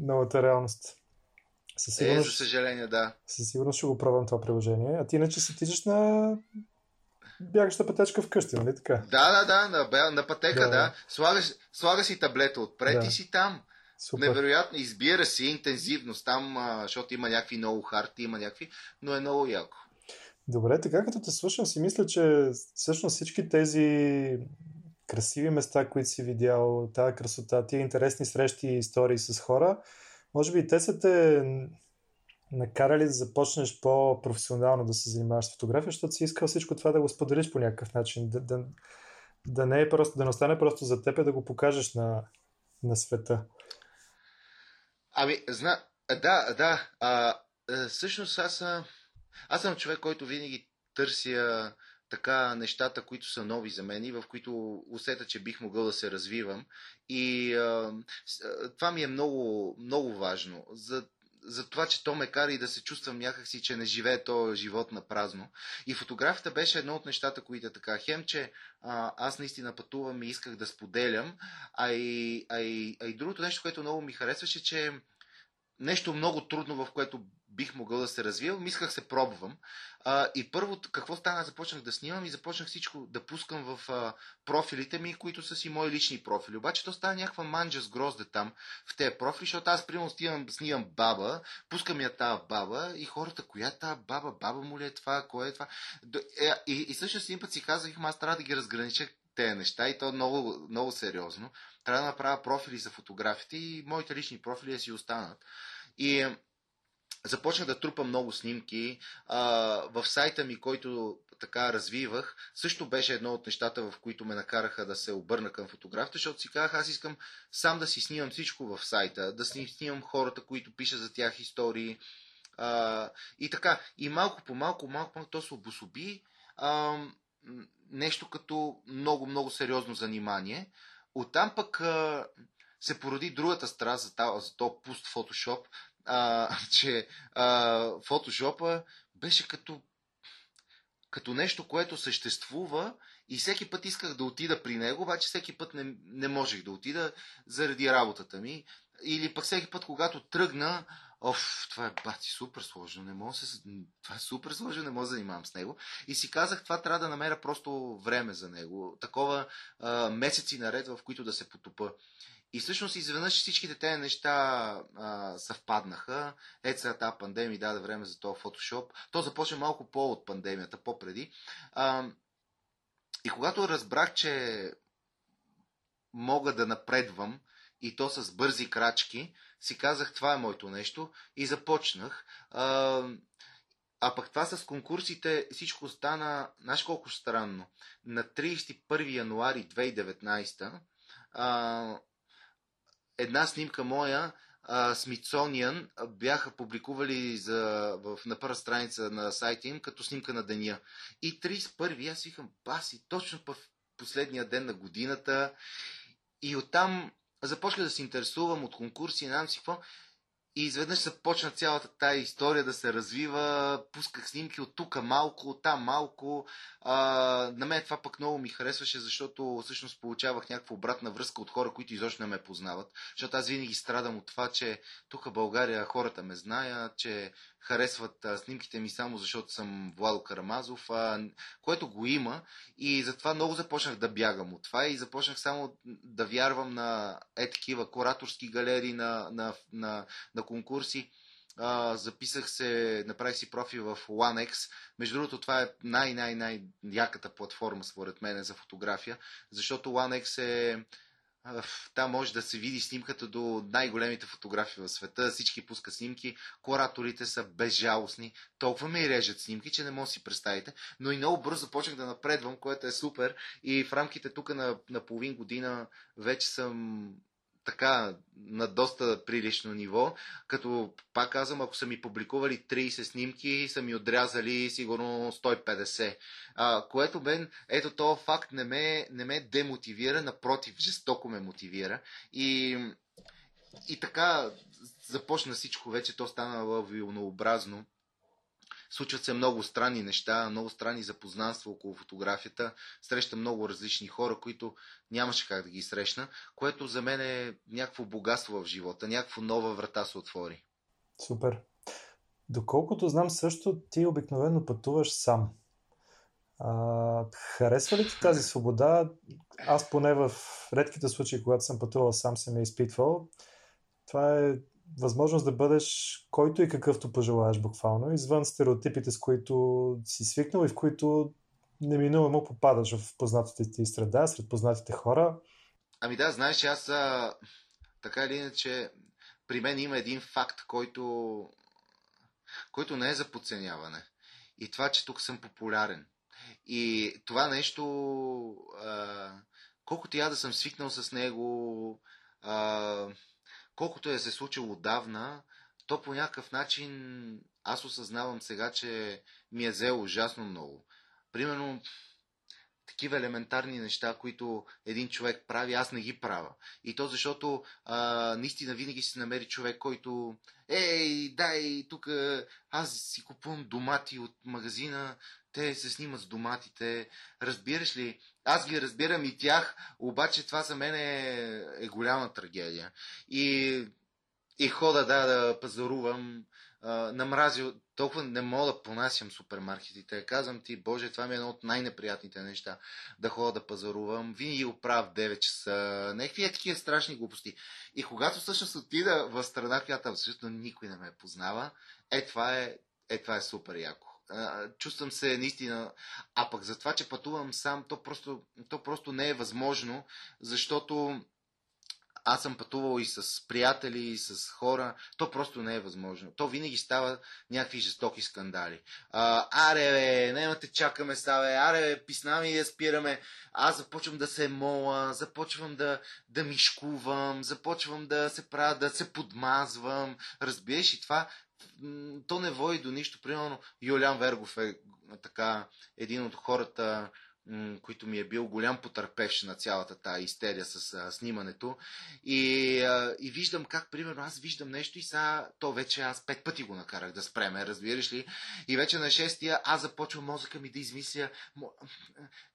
новата реалност. Със сигурност, е, за съжаление, да. Със сигурност ще го пробвам това приложение. А ти иначе се тичаш на бягаща пътечка вкъщи, нали така? Да, да, да, на, на пътека, да. да. Слагаш, слага си таблета отпред да. и си там. Супер. Невероятно, избира си интензивност там, защото има някакви много харти, има някакви, но е много яко. Добре, така като те слушам си мисля, че всъщност всички тези красиви места, които си видял, тази красота, тия интересни срещи и истории с хора, може би те са те накарали да започнеш по-професионално да се занимаваш с фотография, защото си искал всичко това да го споделиш по някакъв начин, да, да, да не е просто, да не остане просто за теб, да го покажеш на, на света. Ами, зна... Да, да. А, всъщност аз, аз съм човек, който винаги търся така нещата, които са нови за мен и в които усета, че бих могъл да се развивам. И а, това ми е много, много важно. За за това, че то ме кара и да се чувствам някакси, че не живее то живот на празно. И фотографията беше едно от нещата, които е така. Хем, че а, аз наистина пътувам и исках да споделям, а и, а, и, а и другото нещо, което много ми харесваше, че нещо много трудно, в което бих могъл да се развивам. Исках се пробвам. А, и първо, какво стана? Започнах да снимам и започнах всичко да пускам в а, профилите ми, които са си мои лични профили. Обаче то стана някаква манджа с грозде там в тези профили, защото аз примерно снимам, снимам баба, пускам я тази баба и хората, коя тази баба, баба му ли е това, кое е това. Е, и, и също един път си казах, аз трябва да ги разгранича тези неща и то много, много сериозно. Трябва да направя профили за фотографите и моите лични профили да си останат. И започнах да трупам много снимки. В сайта ми, който така развивах, също беше едно от нещата, в които ме накараха да се обърна към фотографията, защото си казах, аз искам сам да си снимам всичко в сайта, да си снимам хората, които пиша за тях истории. И така, и малко по малко, малко малко то се обособи нещо като много, много сериозно занимание. Оттам пък се породи другата страна за, за този пуст фотошоп, а, че а, фотошопа беше като, като нещо, което съществува и всеки път исках да отида при него, обаче всеки път не, не можех да отида заради работата ми. Или пък всеки път, когато тръгна, Оф, това е бати супер сложно, не мога се... Това е супер сложно, не мога да занимавам с него. И си казах, това трябва да намеря просто време за него. Такова а, месеци наред, в които да се потопа. И всъщност изведнъж всичките тези неща а, съвпаднаха. Ето сега тази пандемия даде време за този фотошоп. То започна малко по от пандемията, по-преди. А, и когато разбрах, че мога да напредвам и то с бързи крачки, си казах, това е моето нещо и започнах. А, а пък това с конкурсите всичко стана, знаеш колко странно. На 31 януари 2019 а, една снимка моя, Смитсониан, бяха публикували за, в, на първа страница на сайта им като снимка на деня. И 31 аз викам, баси, точно в последния ден на годината. И оттам започнах да се интересувам от конкурси, знам си какво. И изведнъж започна цялата тая история да се развива. Пусках снимки от тук малко, от там малко. А, на мен това пък много ми харесваше, защото всъщност получавах някаква обратна връзка от хора, които изобщо не ме познават. Защото аз винаги страдам от това, че тук в България хората ме знаят, че харесват а, снимките ми само защото съм Владо Карамазов, а, което го има. И затова много започнах да бягам от това и започнах само да вярвам на е такива кураторски галерии, на, на, на, на конкурси. А, записах се, направих си профил в OneX. Между другото, това е най-най-най-яката платформа, според мен, за фотография, защото OneX е там може да се види снимката до най-големите фотографии в света. Всички пускат снимки. Кураторите са безжалостни. Толкова ме и режат снимки, че не може да си представите. Но и много бързо започнах да напредвам, което е супер. И в рамките тук на, на половин година вече съм така на доста прилично ниво, като пак казвам, ако са ми публикували 30 снимки, са ми отрязали сигурно 150. А, което мен, ето този факт не ме, не ме демотивира, напротив, жестоко ме мотивира. И, и така започна всичко вече, то стана лавилнообразно. Случват се много странни неща, много странни запознанства около фотографията. Срещам много различни хора, които нямаше как да ги срещна, което за мен е някакво богатство в живота, някаква нова врата се отвори. Супер. Доколкото знам също, ти обикновено пътуваш сам. А, харесва ли ти тази свобода? Аз поне в редките случаи, когато съм пътувал сам, ме е изпитвал. Това е възможност да бъдеш който и какъвто пожелаеш буквално, извън стереотипите, с които си свикнал и в които неминуемо попадаш в познатите ти среда, сред познатите хора. Ами да, знаеш, аз а, така или иначе при мен има един факт, който, който не е за подценяване. И това, че тук съм популярен. И това нещо, а, колкото я да съм свикнал с него, а, колкото е се случило отдавна, то по някакъв начин аз осъзнавам сега, че ми е взело ужасно много. Примерно, такива елементарни неща, които един човек прави, аз не ги правя. И то защото а, наистина винаги си намери човек, който ей, дай, тук аз си купувам домати от магазина, те се снимат с доматите. Разбираш ли? Аз ги разбирам и тях, обаче това за мен е, е голяма трагедия. И и хода да, да пазарувам. А, намразил, толкова не мога да понасям супермаркетите. Казвам ти, Боже, това ми е едно от най-неприятните неща. Да ходя да пазарувам. Винаги го правя в 9 часа. Някакви е такива страшни глупости. И когато всъщност отида в страна, която абсолютно никой не ме познава, е това е, е, това е супер яко чувствам се наистина. А пък за това, че пътувам сам, то просто, то просто не е възможно, защото аз съм пътувал и с приятели, и с хора. То просто не е възможно. То винаги става някакви жестоки скандали. А, аре, бе, няма те чакаме, ставе. Аре, бе, писна ми да спираме. Аз започвам да се мола, започвам да, да мишкувам, започвам да се правя, да се подмазвам. Разбиеш и това то не води до нищо. Примерно Юлиан Вергов е така един от хората, който ми е бил голям потърпевш на цялата тази истерия с а, снимането. И, а, и виждам как, примерно, аз виждам нещо и сега то вече аз пет пъти го накарах да спреме, разбираш ли? И вече на шестия аз започвам мозъка ми да измисля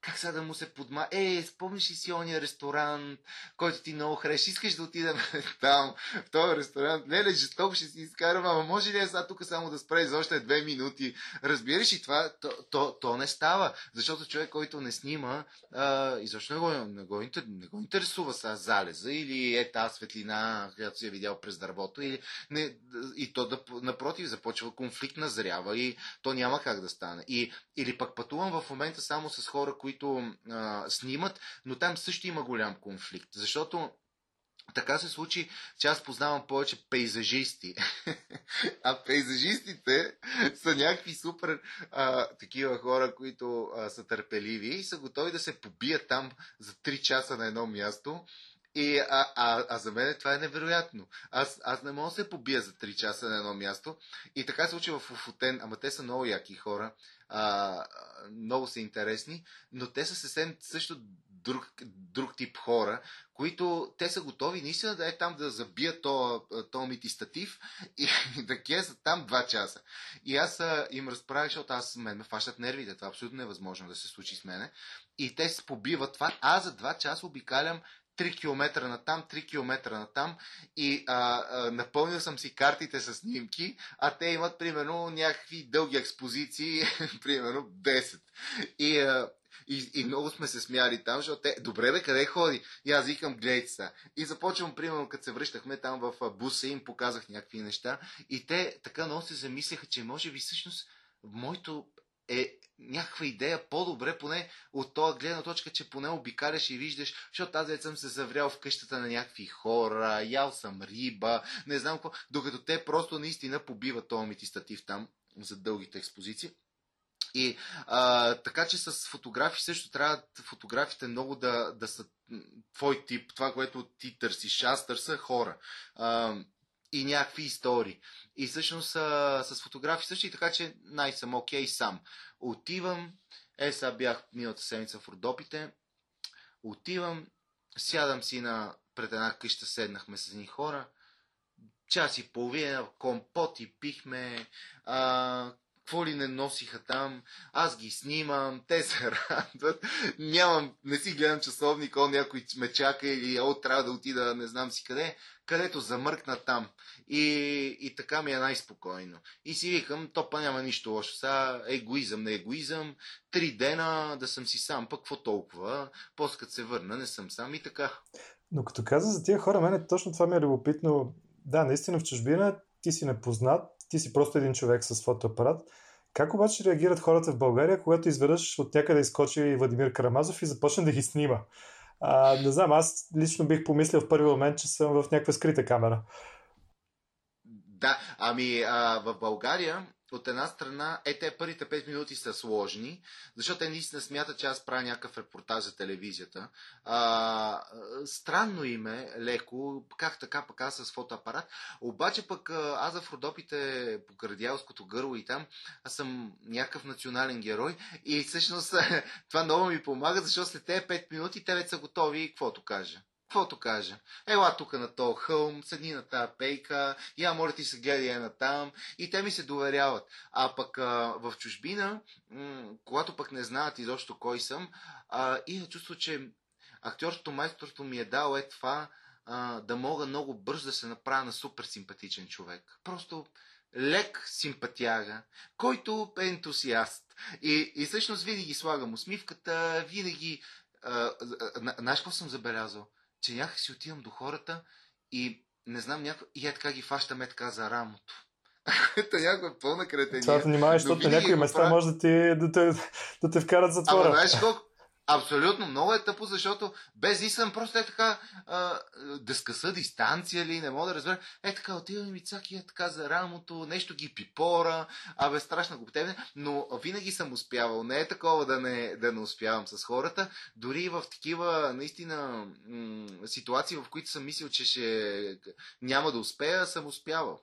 как сега да му се подма... Е, спомниш ли си ония ресторант, който ти много хреш? Искаш да отидем там, в този ресторант? Не, не, жестоко ще си изкарам, ама може ли сега тук само да спре за още две минути? Разбираш ли това? То, то, то не става, защото човек, който не снима, а, и защо не го, не го, не го интересува са залеза или е тази светлина, която си е видял през дървото, или, не, и то да, напротив започва конфликт на зрява и то няма как да стане. И, или пък пътувам в момента само с хора, които а, снимат, но там също има голям конфликт, защото така се случи, че аз познавам повече пейзажисти. а пейзажистите са някакви супер а, такива хора, които а, са търпеливи и са готови да се побият там за 3 часа на едно място. И, а, а, а за мен това е невероятно. Аз, аз не мога да се побия за 3 часа на едно място. И така се случи в Футен, ама те са много яки хора. А, много са интересни, но те са съвсем също друг, друг тип хора, които те са готови наистина да е там да забият то, то мити статив и да кезат там два часа. И аз а, им разправях, защото аз мен ме фащат нервите. Това абсолютно невъзможно да се случи с мене. И те се побиват това. Аз за два часа обикалям 3 км на там, 3 км на там и а, а, напълнил съм си картите с снимки, а те имат примерно някакви дълги експозиции, примерно 10. И, а, и, и много сме се смяли там, защото те, добре бе, къде ходи? И аз викам, гледайте са. И започвам, примерно, като се връщахме там в буса, им показах някакви неща. И те така много се замисляха, че може би всъщност моето е някаква идея по-добре, поне от този гледна точка, че поне обикаляш и виждаш, защото тази съм се заврял в къщата на някакви хора, ял съм риба, не знам какво, докато те просто наистина побиват този митистатив там за дългите експозиции. И а, така че с фотографии също трябва фотографите много да, да са твой тип, това, което ти търсиш. Аз търся хора. А, и някакви истории. И всъщност а, с фотографии също и така, че най съм окей okay, сам. Отивам, е сега бях миналата седмица в Родопите, отивам, сядам си на, пред една къща, седнахме с едни хора, час и половина, компоти пихме, а, какво ли не носиха там, аз ги снимам, те се радват, нямам, не си гледам часовник, о, някой ме чака или о, трябва да отида не знам си къде, където замъркна там. И, и така ми е най-спокойно. И си викам, то па няма нищо лошо. Сега егоизъм, не егоизъм, три дена да съм си сам, пък какво толкова, после като се върна, не съм сам и така. Но като каза за тия хора, мене точно това ми е любопитно. Да, наистина в чужбина ти си непознат, ти си просто един човек с фотоапарат. Как обаче реагират хората в България, когато изведнъж от някъде изкочи Владимир Карамазов и започне да ги снима? А, не знам, аз лично бих помислил в първи момент, че съм в някаква скрита камера. Да, ами а, в България от една страна, е, те първите 5 минути са сложни, защото те наистина смятат, че аз правя някакъв репортаж за телевизията. А, странно им е, леко, как така пък аз с фотоапарат. Обаче пък аз в Родопите по Кардиалското гърло и там, аз съм някакъв национален герой и всъщност това много ми помага, защото след тези 5 минути те вече са готови и каквото кажа каквото кажа. Ела тук на този хълм, седни на тази пейка, я моля ти се гледай на там и те ми се доверяват. А пък а, в чужбина, м- когато пък не знаят изобщо кой съм, а, и чувство, че актьорското майсторство ми е дало е това а, да мога много бързо да се направя на супер симпатичен човек. Просто лек симпатяга, който е ентусиаст. И, и всъщност винаги слагам усмивката, винаги... Знаеш какво съм забелязал? Че някак си отивам до хората и не знам някакво... И е така ги фащаме така за рамото. Ето някаква пълна кретения. Това внимавай, защото на някои места правя... може да, ти, да, те, да те вкарат затвора. Ама знаеш колко? Абсолютно, много е тъпо, защото без искам просто е така а, скъса дистанция ли, не мога да разбера. Е така, отивам ми цаки е така за рамото, нещо ги пипора, абе страшно го но винаги съм успявал. Не е такова да не, да не успявам с хората. Дори в такива наистина м- ситуации, в които съм мислил, че ще няма да успея, съм успявал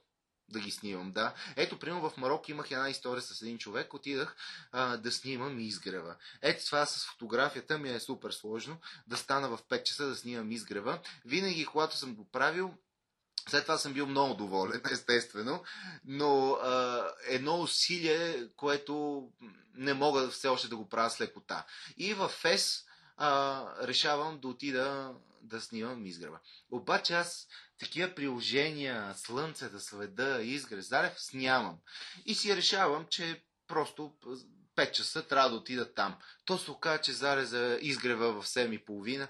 да ги снимам, да. Ето, примерно в Марокко имах една история с един човек, отидах а, да снимам изгрева. Ето това с фотографията ми е супер сложно, да стана в 5 часа да снимам изгрева. Винаги, когато съм го правил, след това съм бил много доволен, естествено, но а, едно усилие, което не мога все още да го правя с лекота. И в ФЕС а, решавам да отида да снимам изгрева. Обаче аз такива приложения, слънцета, следа, изгрев, зарев, нямам. И си решавам, че просто 5 часа трябва да отида там. То се оказа, че зареза изгрева в 7 и половина.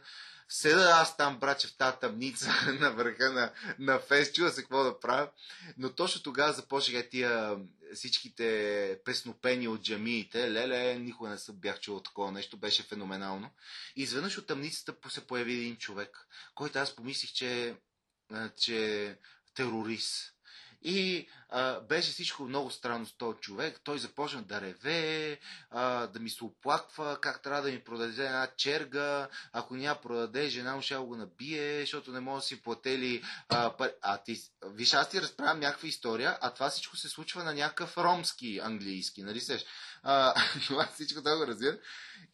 Седа аз там, браче, в тази тъмница на върха на, на фест, чува се какво да правя. Но точно тогава започнаха тия всичките песнопени от джамиите. Леле, никога не съм бях чувал такова нещо, беше феноменално. И изведнъж от тъмницата се появи един човек, който аз помислих, че че е терорист. И а, беше всичко много странно с този човек. Той започна да реве, а, да ми се оплаква, как трябва да ми продаде една черга. Ако няма продаде, жена му ще го набие, защото не може да си платели. А, пар... а ти, виж, аз ти разправям някаква история, а това всичко се случва на някакъв ромски английски, нали сеш? А, всичко това го разбира.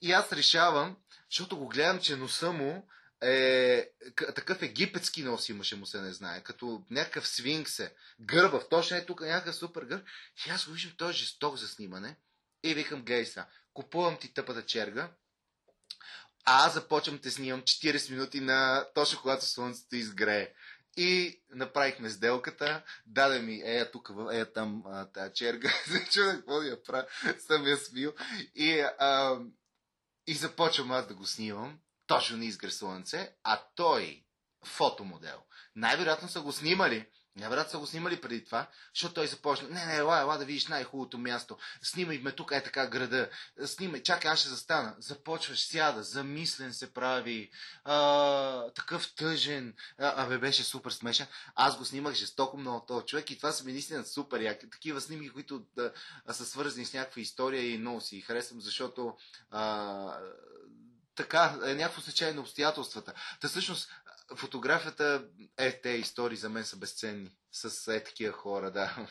И аз решавам, защото го гледам, че носа му е такъв египетски нос имаше му се не знае, като някакъв свинг се, гърбав, точно е тук някакъв супер гърб. И аз го виждам, той е жесток за снимане. И викам, гледай сега, купувам ти тъпата черга, а аз започвам те снимам 40 минути на точно когато слънцето изгрее. И направихме сделката, даде ми ея тук, ея там тази черга, се чуда какво да я правя, съм я свил. И, а, и започвам аз да го снимам точно на изгре слънце, а той, фотомодел, най-вероятно са го снимали. Най-вероятно са го снимали преди това, защото той започна. Не, не, ела, ела да видиш най-хубавото място. Снимай ме тук, е така града. Снимай, чакай, аз ще застана. Започваш, сяда, замислен се прави. А, такъв тъжен. А, абе, беше супер смешен. Аз го снимах жестоко много този човек и това са ми наистина супер яки. Такива снимки, които да, са свързани с някаква история и много си харесвам, защото а, така, е някакво стечение на обстоятелствата. Та всъщност фотографията е, те истории за мен са безценни. С е такива хора, да.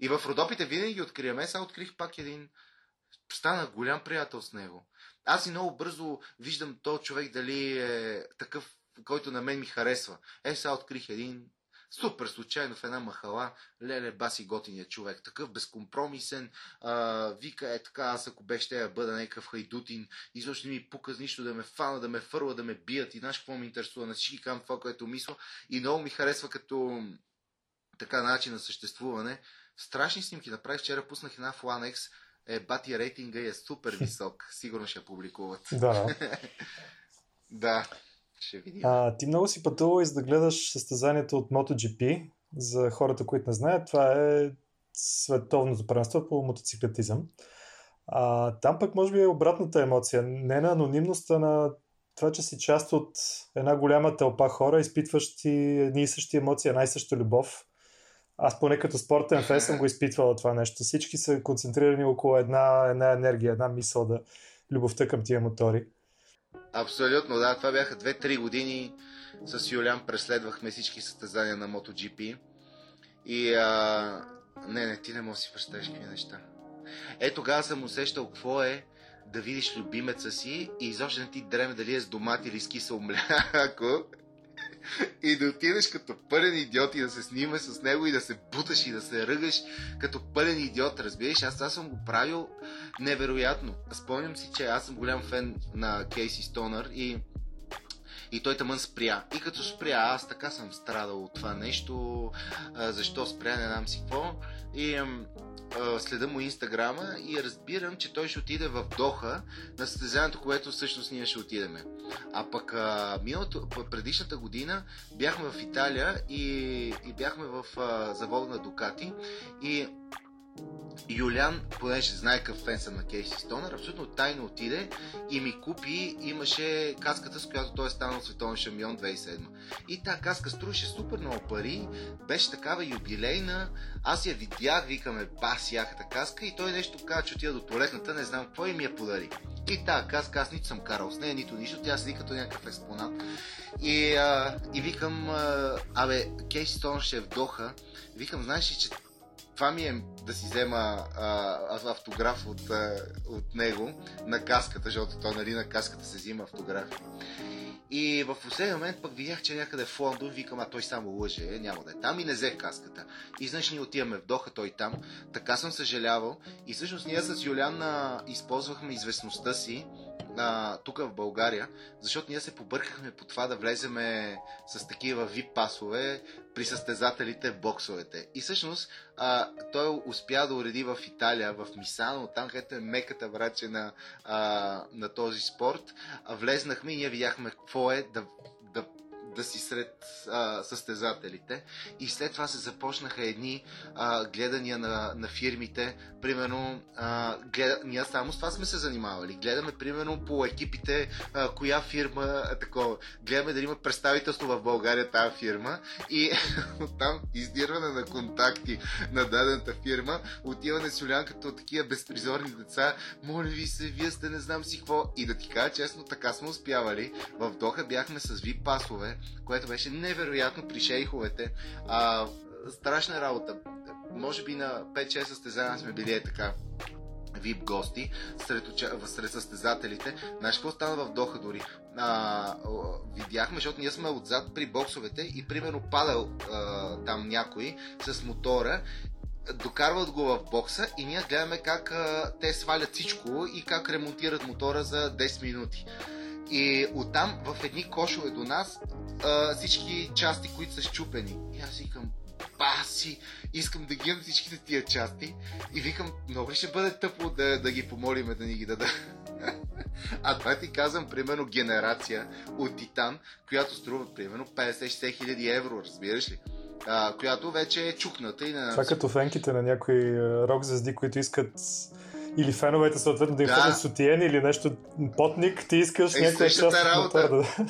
И в Родопите винаги ги откриваме. Сега открих пак един. Стана голям приятел с него. Аз и много бързо виждам този човек дали е такъв, който на мен ми харесва. Е, сега открих един супер случайно в една махала, леле баси готиния човек, такъв безкомпромисен, а, вика е така, аз ако беше ще бъда някакъв хайдутин, изобщо не ми пука нищо да ме фана, да ме фърла, да ме бият и знаеш какво ми интересува, на всички кам това, което мисля и много ми харесва като така начин на съществуване. Страшни снимки направих, вчера пуснах една One е, бати рейтинга е супер висок. Сигурно ще я публикуват. Да. да. Ще видим. А, ти много си пътувал и за да гледаш състезанието от MotoGP. За хората, които не знаят, това е световното първенство по мотоциклетизъм. А, там пък може би е обратната емоция. Не на анонимността, на това, че си част от една голяма тълпа хора, изпитващи едни и същи емоции, една и съща любов. Аз поне като спортен фен съм го изпитвал това нещо. Всички са концентрирани около една, една енергия, една мисъл да любовта към тия мотори. Абсолютно, да. Това бяха 2-3 години. С Юлян преследвахме всички състезания на MotoGP. И а... не, не, ти не можеш да си представиш какви неща. Е, тогава съм усещал какво е да видиш любимеца си и изобщо не ти дреме дали е с домат или с кисело мляко и да отидеш като пълен идиот и да се снимаш с него и да се буташ и да се ръгаш като пълен идиот, разбираш? Аз това съм го правил невероятно. Спомням си, че аз съм голям фен на Кейси Стонър и И той тъмън спря. И като спря, аз така съм страдал от това нещо, а, защо спря, не знам си какво. И а, следа му инстаграма и разбирам, че той ще отиде в Доха на състезанието, което всъщност ние ще отидеме. А пък а, миналото, предишната година бяхме в Италия и, и бяхме в а, завода на Дукати и Юлян, понеже знае какъв фен съм на Кейси Стонър, абсолютно тайно отиде и ми купи, имаше каската, с която той е станал световен шампион 2007. И тази каска струваше супер много пари, беше такава юбилейна, аз я видях, викаме бас яхата каска и той нещо каза, че отида до туалетната, не знам и ми я подари. И тази каска аз нито съм карал с нея, нито нищо, тя седи като някакъв експонат. И, а, и викам, а, абе, Кейси Стонър ще е в Доха, викам, знаеш ли, че това ми е да си взема а, автограф от, а, от него на каската, защото той нали на каската се взима автограф. И в последния момент пък видях, че някъде в Лондон, викам, а той само лъже, няма да е там и не взех каската. И знаеш, ние отиваме в Доха, той там. Така съм съжалявал. И всъщност ние с Юлян а, използвахме известността си а, тук в България, защото ние се побъркахме по това да влеземе с такива VIP пасове при състезателите в боксовете. И всъщност а, той успя да уреди в Италия, в Мисано, там където е меката враче на, а, на този спорт. А, влезнахме и ние видяхме какво е да, да да си сред а, състезателите. И след това се започнаха едни а, гледания на, на фирмите. Примерно, а, гледа... ние само с това сме се занимавали. Гледаме, примерно, по екипите, а, коя фирма, а, такова. Гледаме дали има представителство в България тази фирма и там издирване на контакти на дадената фирма, отиване с Юлян като такива безпризорни деца. Моля ви се, вие сте не знам си какво. И да ти кажа честно, така сме успявали. В Доха бяхме с VIP пасове което беше невероятно при шейховете. А, страшна работа. Може би на 5-6 състезания сме били е така вип гости сред, сред състезателите. Знаеш какво стана в Доха дори? А, видяхме, защото ние сме отзад при боксовете и примерно падал а, там някой с мотора докарват го в бокса и ние гледаме как а, те свалят всичко и как ремонтират мотора за 10 минути. И оттам в едни кошове до нас а, всички части, които са щупени. И аз викам, баси, искам да ги имам всичките тия части. И викам, много ли ще бъде тъпо да, да ги помолиме да ни ги дадат. А това ти казвам, примерно, генерация от Титан, която струва примерно 50-60 хиляди евро, разбираш ли? А, която вече е чукната и на... Това като фенките на някои рок звезди, които искат или феновете съответно да им да. сутиен или нещо потник, ти искаш е, някаква част от мотор да...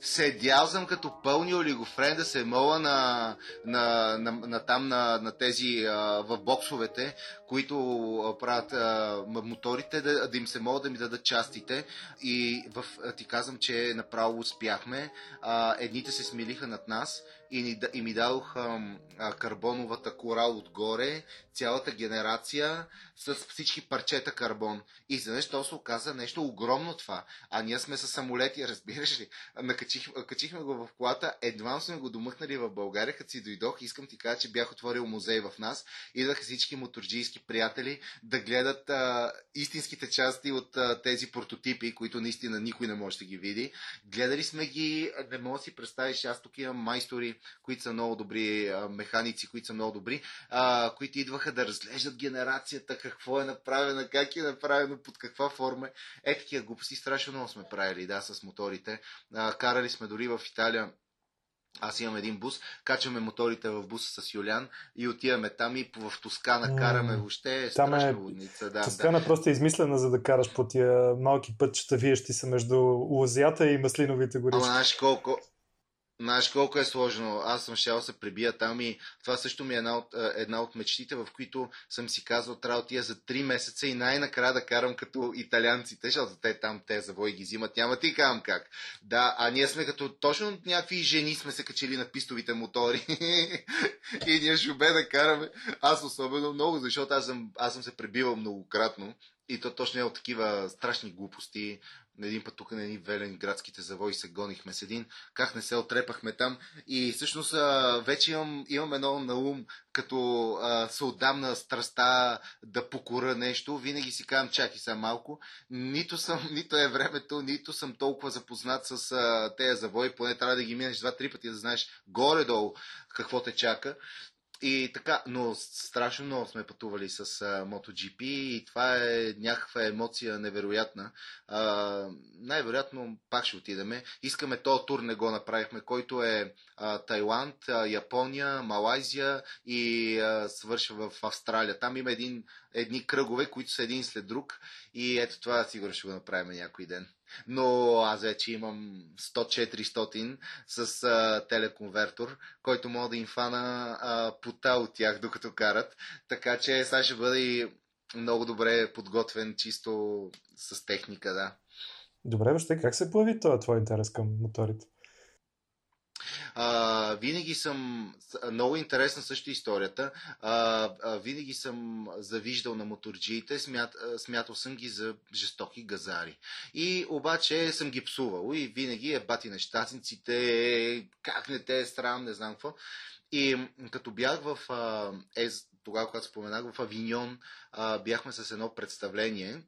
Седял съм като пълни олигофрен да се мола на, на, на, на там на, на тези а, в боксовете, които а, правят а, моторите, да, да им се могат да ми дадат частите. И в, а, ти казвам, че направо успяхме. А, едните се смилиха над нас и, ни, и ми дадоха карбоновата кора отгоре, цялата генерация с всички парчета карбон. И изведнъж то се оказа нещо огромно това. А ние сме с самолети, разбираш ли? Накачих, качихме го в колата, едва сме го домъхнали в България, като си дойдох. Искам ти кажа, че бях отворил музей в нас. Идваха всички моторджийски приятели да гледат а, истинските части от а, тези прототипи, които наистина никой не може да ги види. Гледали сме ги, не мога да си представиш, аз тук имам майстори, които са много добри а, механици, които са много добри, а, които идваха да разглеждат генерацията, какво е направено, как е направено, под каква форма. Е, такива глупости страшно много сме правили, да, с моторите. А, карали сме дори в Италия аз имам един бус, качваме моторите в буса с Юлян и отиваме там и в Тоскана караме въобще е страшна е... водница. Да, Тоскана да. просто е измислена за да караш по тия малки пътчета, виещи се между Лозята и Маслиновите гори. Ама знаеш колко, Знаеш колко е сложно. Аз съм щял се прибия там и това също ми е една от, е, една от мечтите, в които съм си казал, трябва да отида за 3 месеца и най-накрая да карам като италианците, защото те там те завои ги взимат. Няма ти казвам как. Да, а ние сме като точно някакви жени сме се качили на пистовите мотори и ние шубе да караме. Аз особено много, защото аз съм, аз съм се пребивал многократно и то точно е от такива страшни глупости един път тук на едни велени градските завои се гонихме с един, как не се отрепахме там. И всъщност вече имам, имам едно на ум, като а, се отдам на страста да покора нещо, винаги си казвам, чакай са малко. Нито съм, нито е времето, нито съм толкова запознат с а, тези завои, поне трябва да ги минеш два-три пъти, да знаеш горе-долу какво те чака. И така, но страшно много сме пътували с uh, MotoGP и това е някаква емоция невероятна. Uh, най-вероятно пак ще отидеме. Искаме този тур, не го направихме, който е uh, Тайланд, uh, Япония, Малайзия и uh, свършва в Австралия. Там има един, едни кръгове, които са един след друг и ето това сигурно ще го направим някой ден. Но аз вече имам 100-400 с а, телеконвертор, който мога да им фана а, пота от тях, докато карат. Така че сега ще бъде и много добре подготвен, чисто с техника, да. Добре, въобще как се появи това твой интерес към моторите? А, винаги съм, много интересна също историята, а, а, винаги съм завиждал на моторджиите, смят, смятал съм ги за жестоки газари. И обаче съм ги псувал и винаги е бати нещастниците, как не те е срам, не знам какво. И като бях в, е, тогава, когато споменах, в Авиньон, бяхме с едно представление,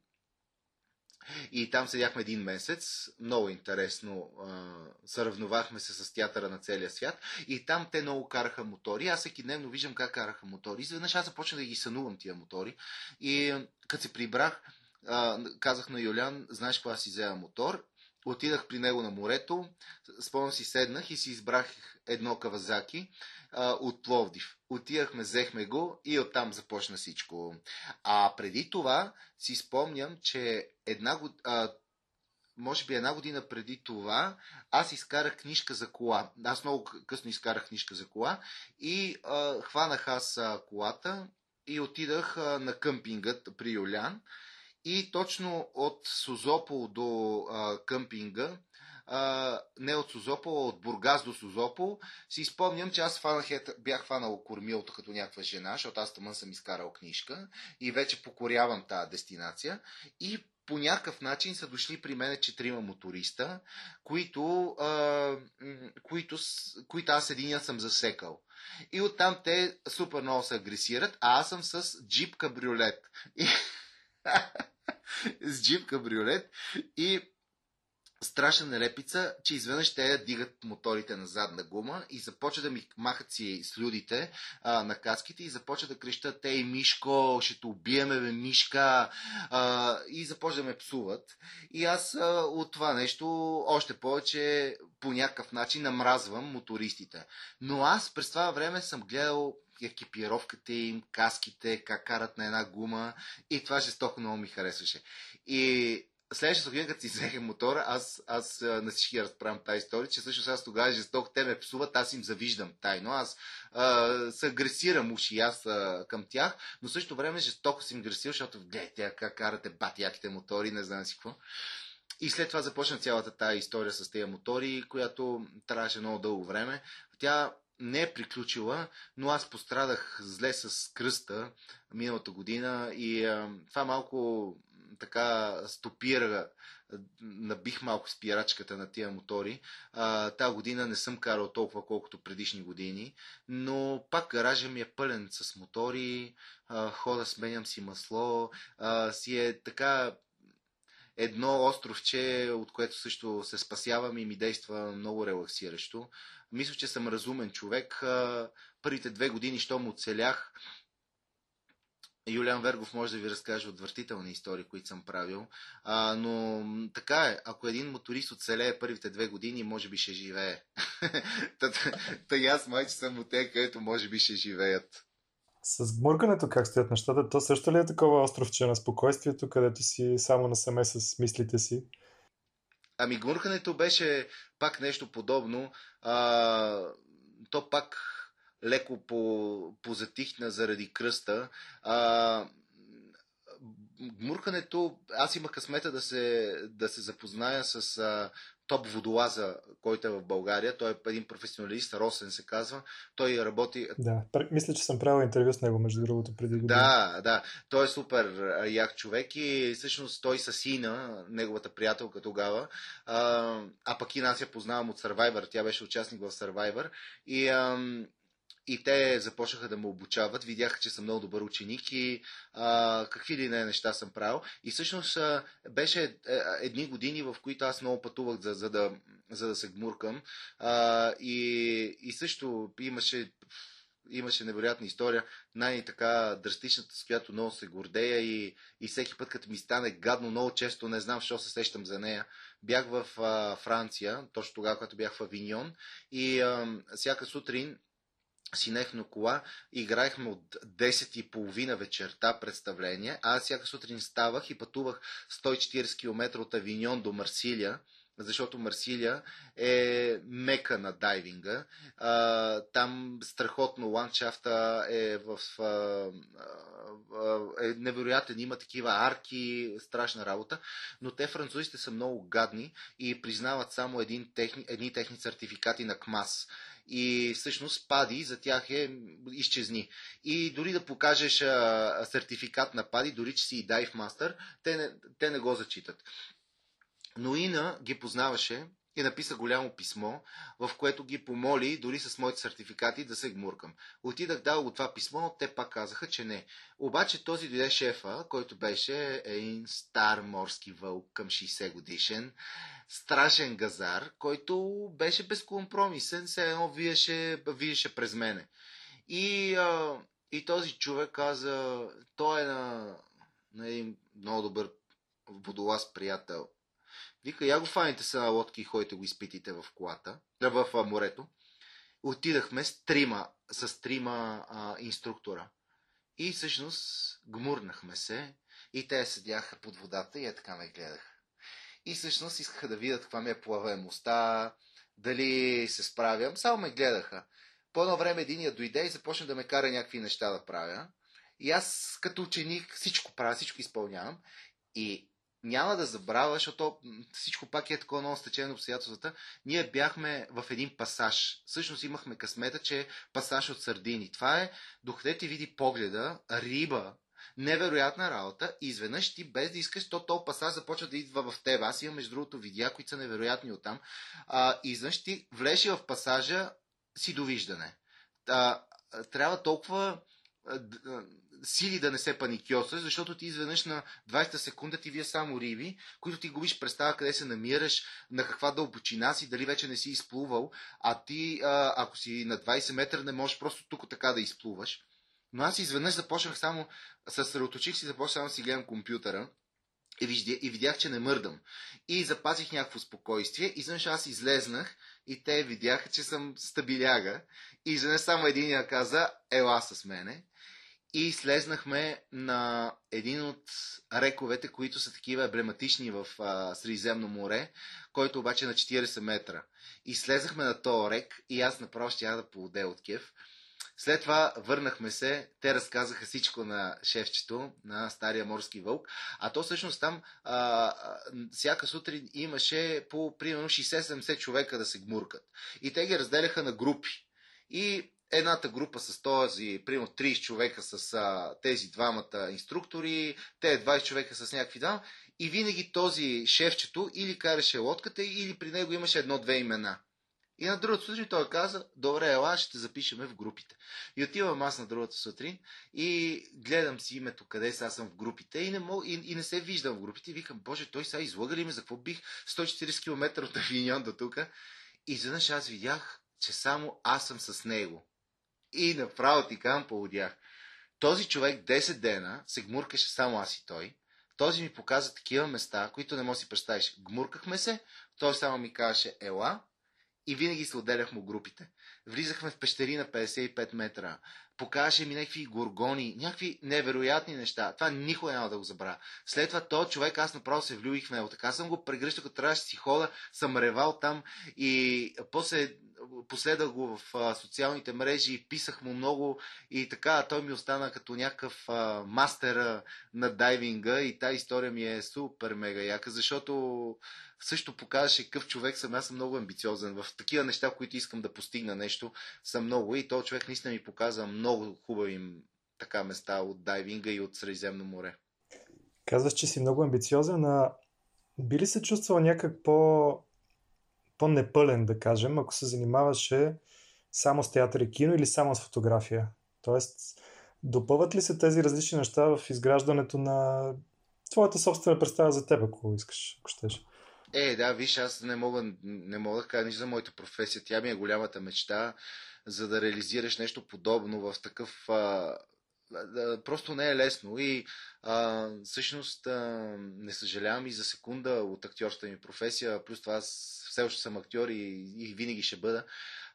и там седяхме един месец, много интересно, сравновахме се с театъра на целия свят. И там те много караха мотори. Аз всеки дневно виждам как караха мотори. Изведнъж аз започнах да ги сънувам тия мотори. И като се прибрах, казах на Юлян, знаеш какво аз си взема мотор? Отидах при него на морето, спомням си седнах и си избрах едно кавазаки а, от Пловдив. Отидахме, взехме го и оттам започна всичко. А преди това си спомням, че една а, може би една година преди това, аз изкарах книжка за кола. Аз много късно изкарах книжка за кола и а, хванах аз а, колата и отидах а, на къмпингът при Юлян и точно от Созопол до а, къмпинга, не от Созопол, а от Бургас до Созопол, си спомням, че аз фанах, бях фанал кормилото като някаква жена, защото аз тъмън съм изкарал книжка и вече покорявам тази дестинация. И по някакъв начин са дошли при мен четирима моториста, които, а, които, които аз единия съм засекал. И оттам те супер много се агресират, а аз съм с джип кабриолет. И... с джип кабриолет и страшна нелепица, че изведнъж те дигат моторите на задна гума и започва да ми махат си слюдите а, на каските и започва да крещат, ей, Мишко, ще те убиеме, бе, Мишка, а, и започва да ме псуват. И аз а, от това нещо още повече по някакъв начин намразвам мотористите. Но аз през това време съм гледал екипировката им, каските, как карат на една гума и това жестоко много ми харесваше. И следващата година, като си взеха мотора, аз, аз на всички разправям тази история, че всъщност аз тогава жестоко те ме псуват, аз им завиждам тайно. Аз а, се агресирам уши аз а, към тях, но в същото време жестоко си им агресирам, защото гледайте как карате батяките мотори, не знам си какво. И след това започна цялата тази история с тези мотори, която трябваше много дълго време. Тя не е приключила, но аз пострадах зле с кръста миналата година и а, това малко така стопира, набих малко спирачката на тия мотори. А, та година не съм карал толкова, колкото предишни години, но пак гаража ми е пълен с мотори, а, хода сменям си масло, а, си е така едно островче, от което също се спасявам и ми действа много релаксиращо. Мисля, че съм разумен човек. Първите две години, що му оцелях, Юлиан Вергов може да ви разкаже отвратителни истории, които съм правил. А, но така е, ако един моторист оцелее първите две години, може би ще живее. Та и аз майче съм от те, където може би ще живеят. С гмуркането как стоят нещата? То също ли е такова островче на спокойствието, където си само насаме с мислите си? Ами гмуркането беше пак нещо подобно. А, то пак леко по, позатихна заради кръста. А, гмуркането, аз имах късмета да се, да се запозная с а, топ водолаза, който е в България. Той е един професионалист, Росен се казва. Той работи... Да, мисля, че съм правил интервю с него, между другото, преди години. Да, да. Той е супер як човек и всъщност той с Сина, неговата приятелка тогава, а, а пък и аз я познавам от Survivor. Тя беше участник в Survivor. И ам, и те започнаха да ме обучават, видяха, че съм много добър ученик и а, какви ли не неща съм правил. И всъщност а, беше е, едни години, в които аз много пътувах, за, за, да, за да се гмуркам. А, и, и също имаше имаше невероятна история, най-така драстичната, с която много се гордея и, и всеки път, като ми стане гадно, много често не знам, защо се сещам за нея. Бях в а, Франция, точно тогава, когато бях в Авиньон и а, всяка сутрин синех на кола, играехме от 10.30 вечерта представление, а аз всяка сутрин ставах и пътувах 140 км от Авиньон до Марсилия, защото Марсилия е мека на дайвинга. Там страхотно ландшафта е в а, е невероятен, има такива арки, страшна работа, но те французите са много гадни и признават само един техни, едни техни сертификати на КМАС и всъщност пади за тях е изчезни. И дори да покажеш а, сертификат на пади, дори че си и Dive Master, те не, те не го зачитат. Но Ина ги познаваше и написа голямо писмо, в което ги помоли, дори с моите сертификати, да се гмуркам. Отидах, дал го това писмо, но те пак казаха, че не. Обаче този дойде шефа, който беше един стар морски вълк към 60 годишен, страшен газар, който беше безкомпромисен, все едно виеше, виеше през мене. И, а, и този човек каза, той е на, на един много добър водолаз приятел Вика, я го фаните са на лодки и ходите го изпитите в колата, в морето. Отидахме с трима, с трима а, инструктора. И всъщност гмурнахме се и те седяха под водата и е така ме гледаха. И всъщност искаха да видят каква ми е плаваемостта, дали се справям. Само ме гледаха. По едно време един я дойде и започна да ме кара някакви неща да правя. И аз като ученик всичко правя, всичко изпълнявам. И няма да забравя, защото всичко пак е такова много стечено обстоятелствата. Ние бяхме в един пасаж. Всъщност имахме късмета, че е пасаж от сардини. Това е, докъде ти види погледа, риба, невероятна работа и изведнъж ти без да искаш, то този пасаж започва да идва в теб. Аз имам между другото видеа, които са невероятни оттам. А, и изведнъж ти влезеш в пасажа си довиждане. А, трябва толкова сили да не се паникьоса, защото ти изведнъж на 20 секунда ти вие само риби, които ти губиш представа къде се намираш, на каква дълбочина си, дали вече не си изплувал, а ти, ако си на 20 метра, не можеш просто тук така да изплуваш. Но аз изведнъж започнах само, съсредоточих си, започнах само да си гледам компютъра и, видях, че не мърдам. И запазих някакво спокойствие. Изведнъж аз излезнах и те видяха, че съм стабиляга. И изведнъж само един я каза, ела с мене и слезнахме на един от рековете, които са такива емблематични в а, Средиземно море, който обаче е на 40 метра. И слезахме на този рек и аз направо ще да поводе от кев. След това върнахме се, те разказаха всичко на шефчето, на стария морски вълк, а то всъщност там а, всяка сутрин имаше по примерно 60-70 човека да се гмуркат. И те ги разделяха на групи. И едната група с този, примерно 30 човека с а, тези двамата инструктори, те 20 човека с някакви дам, и винаги този шефчето или караше лодката, или при него имаше едно-две имена. И на другата сутрин той каза, добре, ела, ще запишеме в групите. И отивам аз на другата сутрин и гледам си името, къде аз съм в групите и не, мог, и, и не се виждам в групите. И викам, боже, той сега излага ли ме, за какво бих 140 км от Авиньон до тук? И изведнъж аз видях, че само аз съм с него. И направо ти кам поводях. Този човек 10 дена се гмуркаше само аз и той. Този ми показа такива места, които не можеш да си представиш. Гмуркахме се, той само ми казваше ела и винаги се отделяхме групите. Влизахме в пещери на 55 метра. покаже ми някакви горгони, някакви невероятни неща. Това никога няма да го забравя. След това този човек, аз направо се влюбих в него. Така съм го прегръщал, като трябваше си хода, съм ревал там и после последах го в а, социалните мрежи, писах му много и така той ми остана като някакъв а, мастер на дайвинга и тази история ми е супер мега яка, защото също показваше какъв човек съм. Аз съм много амбициозен. В такива неща, в които искам да постигна нещо, съм много. И този човек наистина ми показва много хубави така места от дайвинга и от Средиземно море. Казваш, че си много амбициозен, а би ли се чувствал някак по, по-непълен, да кажем, ако се занимаваше само с театър и кино или само с фотография? Тоест, допълват ли се тези различни неща в изграждането на твоята собствена представа за теб, ако искаш, ако щеш? Е, да, виж, аз не мога, не мога да кажа нищо за моята професия. Тя ми е голямата мечта, за да реализираш нещо подобно в такъв... А, просто не е лесно. И а, всъщност а, не съжалявам и за секунда от актьорската ми професия. Плюс това аз все още съм актьор и, и винаги ще бъда.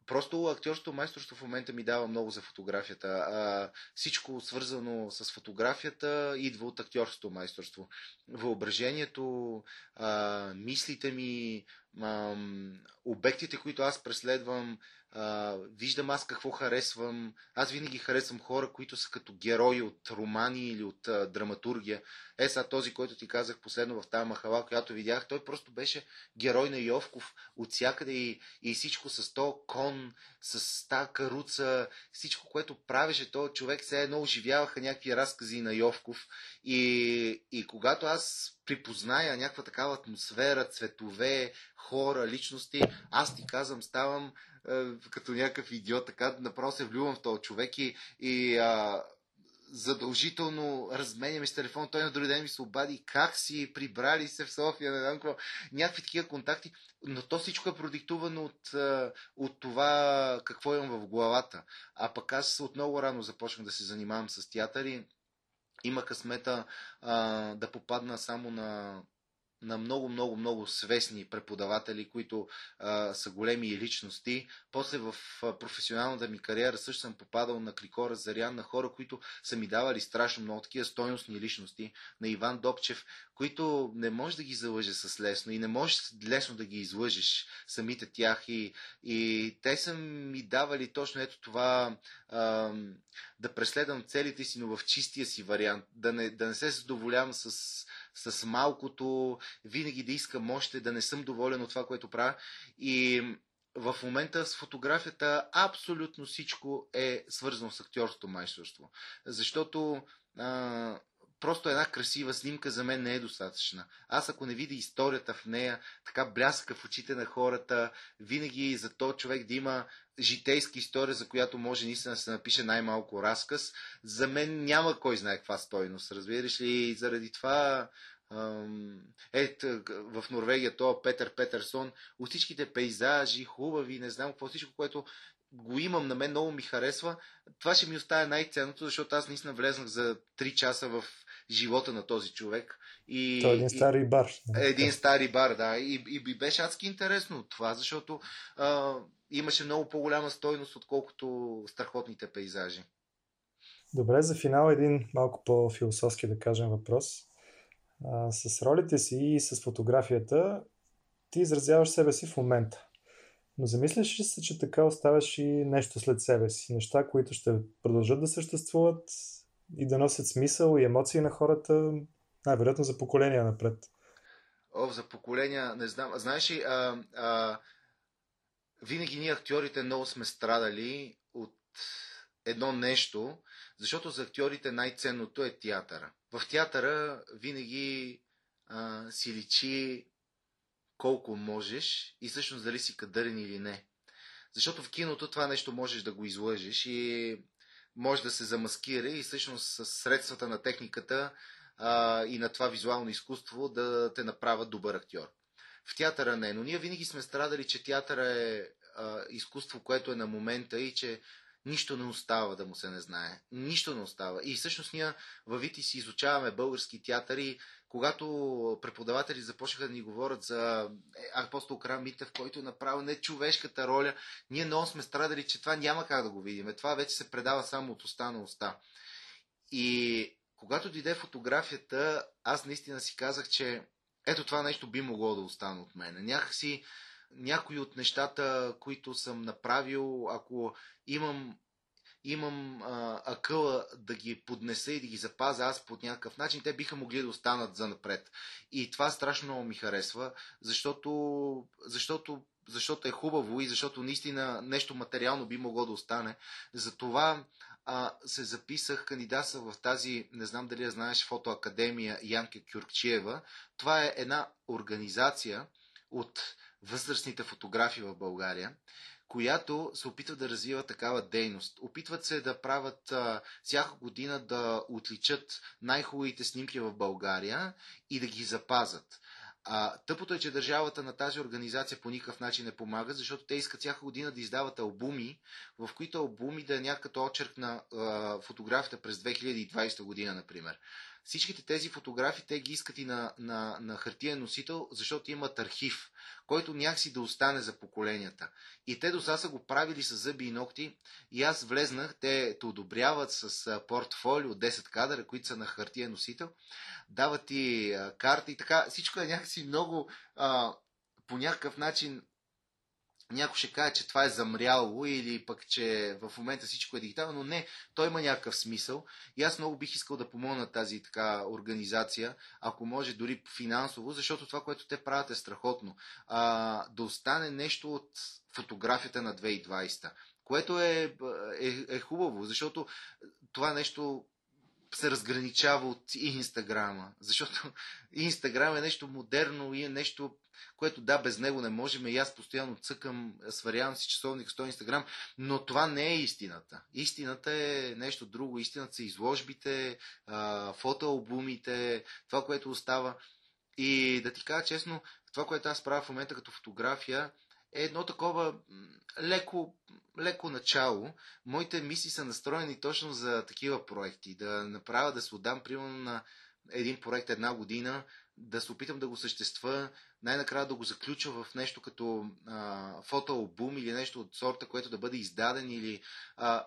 Просто актьорското майсторство в момента ми дава много за фотографията. А, всичко свързано с фотографията идва от актьорското майсторство. Въображението, а, мислите ми, а, обектите, които аз преследвам, виждам аз какво харесвам. Аз винаги харесвам хора, които са като герои от романи или от а, драматургия. Е, сега този, който ти казах последно в тази махала, която видях, той просто беше герой на Йовков от всякъде и, и всичко с то кон, с та каруца, всичко, което правеше този човек, все едно оживяваха някакви разкази на Йовков. И, и когато аз припозная някаква такава атмосфера, цветове, хора, личности, аз ти казвам, ставам като някакъв идиот, така направо се влюбвам в този човек и, и а, задължително разменяме с телефон. Той на други ден ми се обади как си, прибрали се в София, не знам какво. Някакви такива контакти. Но то всичко е продиктувано от, от това какво имам в главата. А пък аз от много рано започнах да се занимавам с театър и има късмета а, да попадна само на на много, много, много свестни преподаватели, които а, са големи личности. После в а, професионалната ми кариера също съм попадал на Кликора Зарян, на хора, които са ми давали страшно много такива стойностни личности, на Иван Добчев, които не можеш да ги залъжеш с лесно и не можеш лесно да ги излъжеш самите тях. И, и те са ми давали точно ето това а, да преследвам целите си, но в чистия си вариант, да не, да не се задоволявам с с малкото, винаги да искам още, да не съм доволен от това, което правя. И в момента с фотографията абсолютно всичко е свързано с актьорското майсторство. Защото а, просто една красива снимка за мен не е достатъчна. Аз ако не видя историята в нея, така бляска в очите на хората, винаги за този човек да има житейска история, за която може наистина да се напише най-малко разказ, за мен няма кой знае каква стойност, разбираш ли? И заради това е, в Норвегия, то Петър Петерсон, от всичките пейзажи, хубави, не знам какво, всичко, което го имам на мен, много ми харесва. Това ще ми остане най-ценното, защото аз наистина влезнах за 3 часа в живота на този човек. И, Той е един стари бар. Един стари бар, да. И, и, и беше адски интересно от това, защото а, имаше много по-голяма стойност, отколкото страхотните пейзажи. Добре, за финал един малко по-философски, да кажем, въпрос. А, с ролите си и с фотографията ти изразяваш себе си в момента. Но замисляш ли се, че така оставяш и нещо след себе си? Неща, които ще продължат да съществуват и да носят смисъл и емоции на хората, най-вероятно за поколения напред. О, за поколения, не знам. Знаеш ли, а, а, винаги ние актьорите много сме страдали от едно нещо, защото за актьорите най-ценното е театъра. В театъра винаги а, си личи колко можеш и всъщност дали си кадърен или не. Защото в киното това нещо можеш да го излъжеш и може да се замаскира и всъщност с средствата на техниката а, и на това визуално изкуство да те направят добър актьор. В театъра не, но ние винаги сме страдали, че театъра е а, изкуство, което е на момента и че нищо не остава да му се не знае. Нищо не остава. И всъщност ние във Вити си изучаваме български театър и когато преподаватели започнаха да ни говорят за е, апостол Крам Митев, който е направил не човешката роля, ние много сме страдали, че това няма как да го видим. Това вече се предава само от уста на уста. И когато дойде фотографията, аз наистина си казах, че ето това нещо би могло да остане от мен. Някакси някои от нещата, които съм направил, ако имам имам а, акъла да ги поднеса и да ги запазя аз по някакъв начин, те биха могли да останат за напред. И това страшно ми харесва, защото, защото, защото е хубаво и защото наистина нещо материално би могло да остане. Затова а, се записах, кандидатства в тази, не знам дали я знаеш, фотоакадемия Янке Кюркчиева. Това е една организация от възрастните фотографи в България, която се опитва да развива такава дейност. Опитват се да правят а, всяка година да отличат най-хубавите снимки в България и да ги запазат. А, тъпото е, че държавата на тази организация по никакъв начин не помага, защото те искат всяка година да издават албуми, в които албуми да е някакъв очерк на а, фотографията през 2020 година, например. Всичките тези фотографии те ги искат и на, на, на хартиен носител, защото имат архив, който някакси да остане за поколенията. И те до сега са го правили с зъби и ногти и аз влезнах, те те одобряват с портфолио 10 кадъра, които са на хартиен носител, дават ти карта и така. Всичко е някакси много а, по някакъв начин някой ще каже, че това е замряло или пък, че в момента всичко е дигитално, но не, той има някакъв смисъл. И аз много бих искал да помогна тази така организация, ако може дори финансово, защото това, което те правят е страхотно. А, да остане нещо от фотографията на 2020 което е, е, е хубаво, защото това нещо се разграничава от Инстаграма. Защото Инстаграм е нещо модерно и е нещо, което да, без него не можем. И аз постоянно цъкам, сварявам си часовник с Инстаграм, но това не е истината. Истината е нещо друго. Истината са изложбите, фотоалбумите, това, което остава. И да ти кажа честно, това, което аз правя в момента като фотография, е едно такова леко, леко начало. Моите мисли са настроени точно за такива проекти. Да направя, да се отдам, примерно, на един проект една година, да се опитам да го съществува, най-накрая да го заключа в нещо като а, фотоалбум или нещо от сорта, което да бъде издаден или а,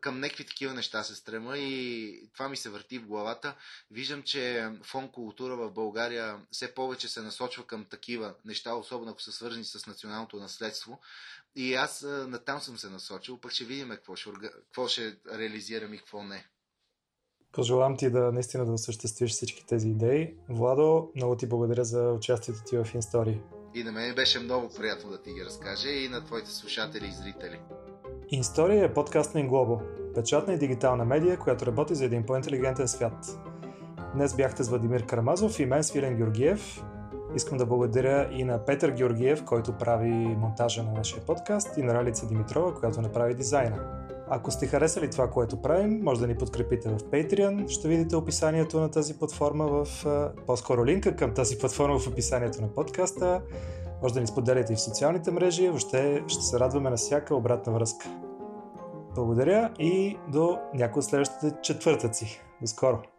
към някакви такива неща се стрема и това ми се върти в главата. Виждам, че фон култура в България все повече се насочва към такива неща, особено ако са свързани с националното наследство. И аз натам съм се насочил, пък ще видим какво ще, какво ще реализирам и какво не. Пожелавам ти да наистина да осъществиш всички тези идеи. Владо, много ти благодаря за участието ти в Инстори. И на мен беше много приятно да ти ги разкажа и на твоите слушатели и зрители. Инстория е подкаст на Inglobal, печатна и дигитална медия, която работи за един по-интелигентен свят. Днес бяхте с Владимир Карамазов и мен Свилен Георгиев. Искам да благодаря и на Петър Георгиев, който прави монтажа на нашия подкаст и на Ралица Димитрова, която направи дизайна. Ако сте харесали това, което правим, може да ни подкрепите в Patreon. Ще видите описанието на тази платформа в... По-скоро линка към тази платформа в описанието на подкаста. Може да ни споделяте и в социалните мрежи. Въобще ще се радваме на всяка обратна връзка. Благодаря и до някои от следващите четвъртъци. До скоро!